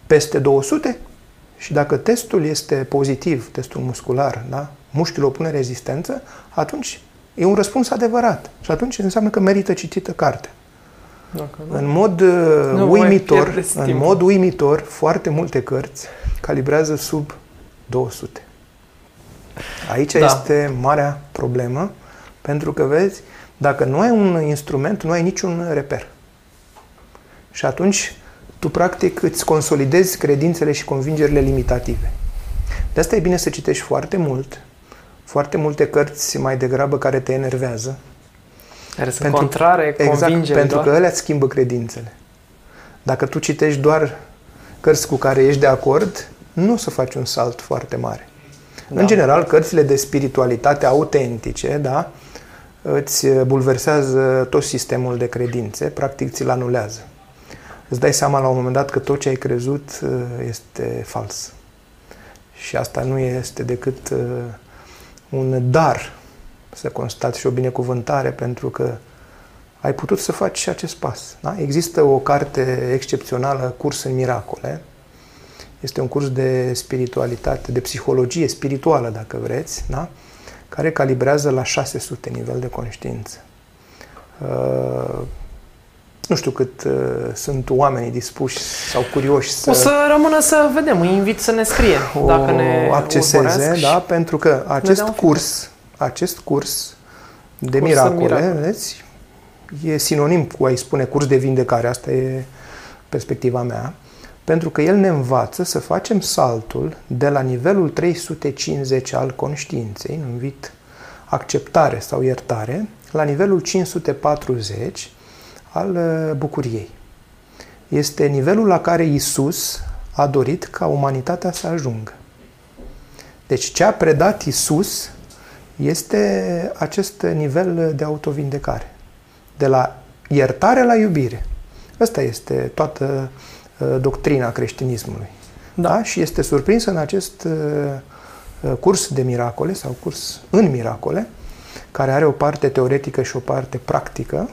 [SPEAKER 2] peste 200 și dacă testul este pozitiv, testul muscular, da? mușchiul opune rezistență, atunci e un răspuns adevărat. Și atunci înseamnă că merită citită cartea.
[SPEAKER 1] Dacă nu.
[SPEAKER 2] În mod uh,
[SPEAKER 1] Nu mai
[SPEAKER 2] uimitor,
[SPEAKER 1] pierdeți
[SPEAKER 2] în
[SPEAKER 1] timpul.
[SPEAKER 2] mod uimitor, foarte multe cărți calibrează sub 200. Aici
[SPEAKER 1] Da.
[SPEAKER 2] este marea problemă, pentru că vezi, dacă nu ai un instrument, nu ai niciun reper. Și atunci tu practic îți consolidezi credințele și convingerile limitative. De asta e bine să citești foarte mult, foarte multe cărți mai degrabă care te enervează,
[SPEAKER 1] Care sunt
[SPEAKER 2] Pentru-
[SPEAKER 1] contrare
[SPEAKER 2] Exact,
[SPEAKER 1] convingeri
[SPEAKER 2] pentru
[SPEAKER 1] doar.
[SPEAKER 2] că alea îți schimbă credințele. Dacă tu citești doar cărți cu care ești de acord, nu o să faci un salt foarte mare.
[SPEAKER 1] Da.
[SPEAKER 2] În general, cărțile de spiritualitate autentice, da, îți bulversează tot sistemul de credințe, practic ți-l anulează. Îți dai seama la un moment dat că tot ce ai crezut uh, este fals. Și asta nu este decât uh, un dar să constați și o binecuvântare pentru că ai putut să faci și acest pas. Da? Există o carte excepțională, Curs în Miracole. Este un curs de spiritualitate, de psihologie spirituală, dacă vreți, da? care calibrează la 600 nivel de conștiință. Uh, nu știu cât uh, sunt oamenii dispuși sau curioși să
[SPEAKER 1] O să rămână să vedem, îi invit să ne scrie
[SPEAKER 2] o
[SPEAKER 1] dacă ne
[SPEAKER 2] acceseze,
[SPEAKER 1] urmăresc și-
[SPEAKER 2] da? pentru că acest
[SPEAKER 1] dea un
[SPEAKER 2] curs, acest curs de
[SPEAKER 1] Curs în
[SPEAKER 2] miracole,
[SPEAKER 1] miracole.
[SPEAKER 2] vedeți, e sinonim cu a-i spune curs de vindecare, asta e perspectiva mea, pentru că el ne învață să facem saltul de la nivelul 350 al conștiinței, numit acceptare sau iertare, la nivelul 540 al uh, bucuriei. Este nivelul la care Isus a dorit ca umanitatea să ajungă. Deci ce a predat Isus este acest nivel de autovindecare. De la iertare la iubire. Asta este toată uh, doctrina creștinismului.
[SPEAKER 1] Da.
[SPEAKER 2] Da? Și este surprins în acest uh, uh, curs de miracole sau curs în miracole, care are o parte teoretică și o parte practică,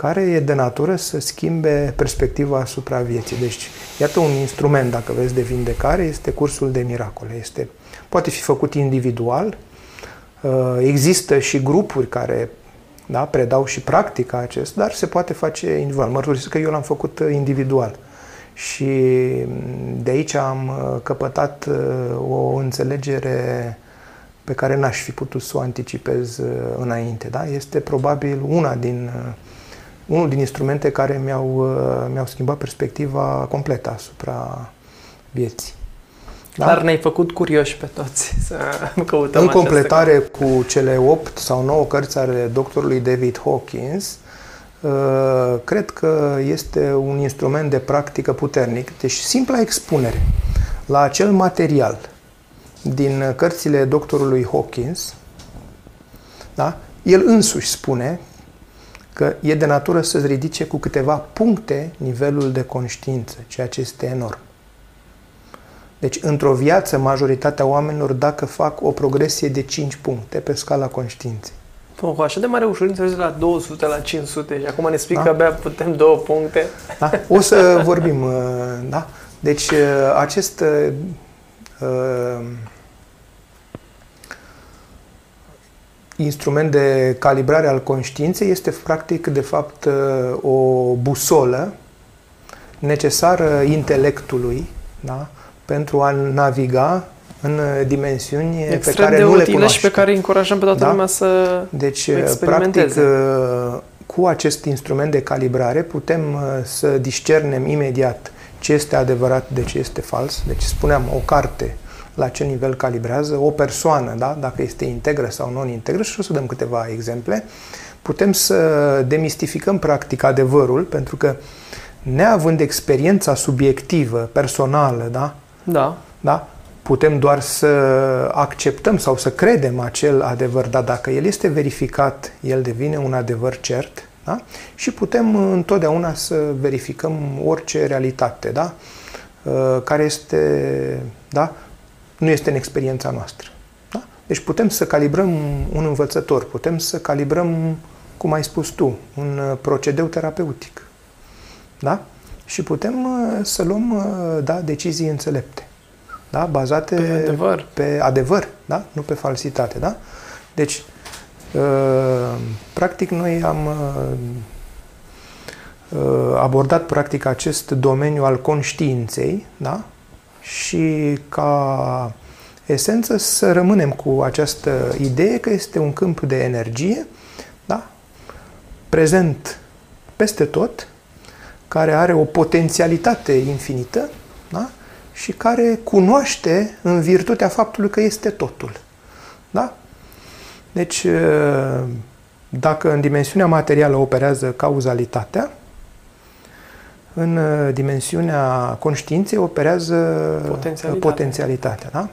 [SPEAKER 2] care e de natură să schimbe perspectiva asupra vieții. Deci, iată un instrument, dacă vreți, de vindecare, este cursul de miracole. Este, poate fi făcut individual, uh, există și grupuri care da, predau și practica acest, dar se poate face individual. Mărturisesc că eu l-am făcut uh, individual. Și mm, de aici am uh, căpătat uh, o înțelegere pe care n-aș fi putut să o anticipez uh, înainte. Da? Este probabil una din, uh, unul din instrumente care mi-au, uh, mi-au schimbat perspectiva completă asupra vieții.
[SPEAKER 1] Da? Dar ne-ai făcut curioși pe toți să căutăm
[SPEAKER 2] În
[SPEAKER 1] această
[SPEAKER 2] completare cu cele 8 sau 9 cărți ale doctorului David Hawkins, uh, cred că este un instrument de practică puternic. Deci simpla expunere la acel material din cărțile doctorului Hawkins, da? el însuși spune că e de natură să-ți ridice cu câteva puncte nivelul de conștiință, ceea ce este enorm. Deci, într-o viață, majoritatea oamenilor, dacă fac o progresie de 5 puncte pe scala conștiinței.
[SPEAKER 1] Cu așa de mare ușurință ajungi de la 200 la 500 și acum ne spui
[SPEAKER 2] Da.
[SPEAKER 1] că abia putem două puncte.
[SPEAKER 2] Da? O să vorbim, uh, da? Deci, uh, acest uh, uh, instrument de calibrare al conștiinței este practic, de fapt, uh, o busolă necesară intelectului, da? pentru a naviga în uh, dimensiuni pe
[SPEAKER 1] Extrem
[SPEAKER 2] care
[SPEAKER 1] de
[SPEAKER 2] nu le
[SPEAKER 1] utile
[SPEAKER 2] cunoaște.
[SPEAKER 1] și pe care îi încurajăm pe toată
[SPEAKER 2] Da.
[SPEAKER 1] lumea să...
[SPEAKER 2] Deci,
[SPEAKER 1] experimenteze.
[SPEAKER 2] practic, cu acest instrument de calibrare putem uh, să discernem imediat ce este adevărat de ce este fals. Deci, spuneam, o carte la ce nivel calibrează, o persoană, da? dacă este integră sau non-integră, și o să dăm câteva exemple, putem să demistificăm practic adevărul, pentru că neavând experiența subiectivă, personală, da?
[SPEAKER 1] Da.
[SPEAKER 2] Da? Putem doar să acceptăm sau să credem acel adevăr, dar dacă el este verificat, el devine un adevăr cert. Da? Și putem uh, întotdeauna să verificăm orice realitate, da? Uh, care este, da? Nu este în experiența noastră. Da? Deci putem să calibrăm un învățător, putem să calibrăm, cum ai spus tu, un uh, procedeu terapeutic. Da? Și putem uh, să luăm uh, da, decizii înțelepte. Da? Bazate
[SPEAKER 1] Pe adevăr.
[SPEAKER 2] pe adevăr, da? nu pe falsitate. Da? Deci, uh, practic, noi am uh, abordat practic acest domeniu al conștiinței, da? Și ca esență să rămânem cu această idee că este un câmp de energie, da? prezent peste tot, care are o potențialitate infinită da? și care cunoaște în virtutea faptului că este totul. Da? Deci, dacă în dimensiunea materială operează cauzalitatea, în dimensiunea conștiinței operează potențialitatea. potențialitatea da?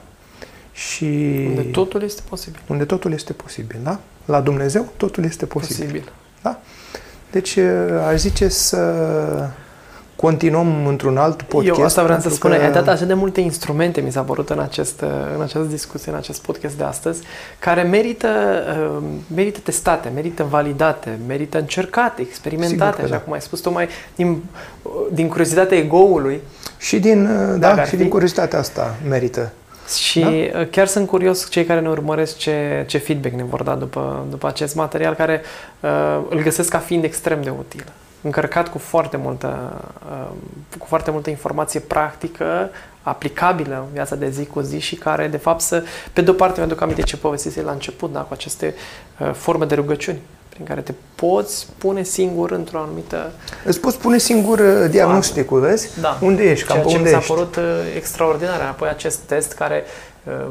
[SPEAKER 1] Și unde totul este posibil.
[SPEAKER 2] Unde totul este posibil, da? La Dumnezeu totul este posibil. posibil. Da? Deci aș zice să continuăm într-un alt podcast.
[SPEAKER 1] Eu asta vreau să spun. Că... Ai dat așa de multe instrumente, mi s-a părut în, acest, în această discuție, în acest podcast de astăzi, care merită, merită testate, merită validate, merită încercate, experimentate, așa da. cum ai spus, tocmai din, din curiozitatea egoului.
[SPEAKER 2] Și din, da, și din curiozitatea asta merită.
[SPEAKER 1] Și da? chiar sunt curios cei care ne urmăresc ce, ce feedback ne vor da după, după acest material, care uh, îl găsesc ca fiind extrem de util. Încărcat cu foarte multă, uh, cu foarte multă informație practică, aplicabilă în viața de zi cu zi și care, de fapt, să, pe de-o parte, mi-aduc aminte ce povestise la început, da, cu aceste uh, forme de rugăciuni prin care te poți pune singur într-o anumită...
[SPEAKER 2] Îți poți pune singur uh, diagnosticul, vezi?
[SPEAKER 1] Da.
[SPEAKER 2] Unde ești, cam
[SPEAKER 1] Ceea
[SPEAKER 2] pe
[SPEAKER 1] unde
[SPEAKER 2] ce
[SPEAKER 1] mi s-a părut uh, extraordinar. Apoi acest test care uh,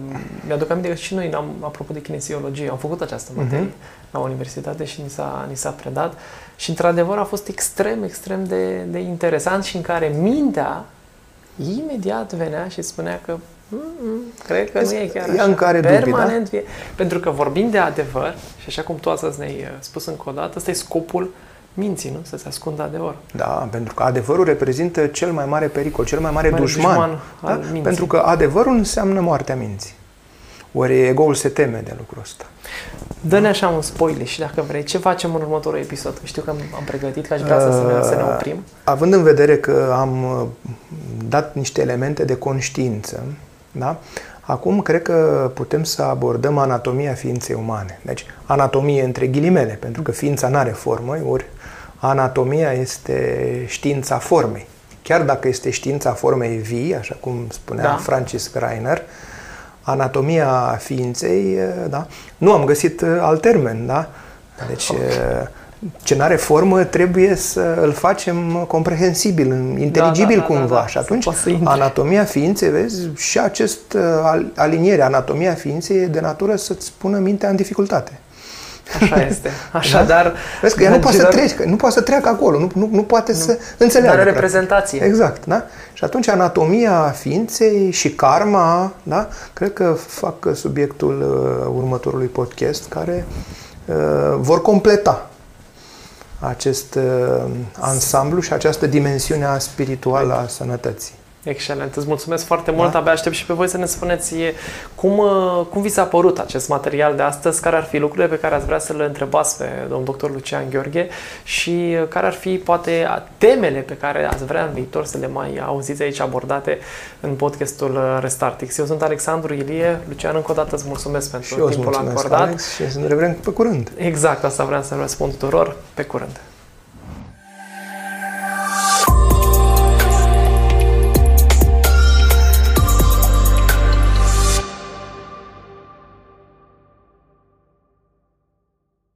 [SPEAKER 1] mi-aduc aminte că și noi, am, apropo de kinesiologie, am făcut această mhm. materie uh-huh. la universitate și ni s-a, ni s-a predat și într-adevăr a fost extrem, extrem de, de interesant și în care mintea imediat venea și spunea că Mm-mm, cred că nu e chiar așa.
[SPEAKER 2] În care
[SPEAKER 1] Permanent
[SPEAKER 2] dubii,
[SPEAKER 1] da? Pentru că vorbim de adevăr, și așa cum tu astăzi ne-ai uh, spus încă o dată, ăsta e scopul minții, nu? Să se ascundă adevăr.
[SPEAKER 2] Da, pentru că adevărul reprezintă cel mai mare pericol, cel mai mare, mare dușman. dușman da? Pentru că adevărul înseamnă moartea minții. Ori egoul se teme de lucrul ăsta.
[SPEAKER 1] Dă-ne așa un spoiler și dacă vrei, ce facem în următorul episod? Că știu că am pregătit, că aș vrea să, ne, să ne uh, oprim.
[SPEAKER 2] Având în vedere că am uh, dat niște elemente de conștiință, da? Acum cred că putem să abordăm anatomia ființei umane. Deci, anatomie între ghilimele, pentru că ființa nu are formă, ori anatomia este știința formei. Chiar dacă este știința formei vii, așa cum spunea da. Francis Greiner, anatomia ființei, da? nu am găsit alt termen, da? Deci, okay ce nu are formă trebuie să îl facem comprehensibil, inteligibil da, da, da,
[SPEAKER 1] cumva.
[SPEAKER 2] Da, da, și atunci anatomia ființei, vezi, și acest uh, aliniere, anatomia ființei e de natură să-ți spună mintea în dificultate.
[SPEAKER 1] Așa este. Așadar, da?
[SPEAKER 2] Vezi că ea nu poate, să trece, nu poate să treacă acolo, nu, nu, nu poate nu, să înțeleagă.
[SPEAKER 1] Are reprezentație.
[SPEAKER 2] Exact, da? Și atunci anatomia ființei și karma, da? Cred că fac subiectul uh, următorului podcast care uh, vor completa acest uh, ansamblu și această dimensiune spirituală a sănătății.
[SPEAKER 1] Excelent, îți mulțumesc foarte mult. Da? Abia aștept și pe voi să ne spuneți cum, uh, cum vi s-a părut acest material de astăzi, care ar fi lucrurile pe care ați vrea să le întrebați pe domnul doctor Lucian Gheorghe și uh, care ar fi poate temele pe care ați vrea în viitor să le mai auziți aici abordate în podcastul uh, Restartix. Eu sunt Alexandru Ilie. Lucian, încă o dată îți mulțumesc pentru
[SPEAKER 2] și timpul acordat. Alex, și să ne revedem pe curând.
[SPEAKER 1] Exact, asta vreau să răspund tuturor. Pe curând.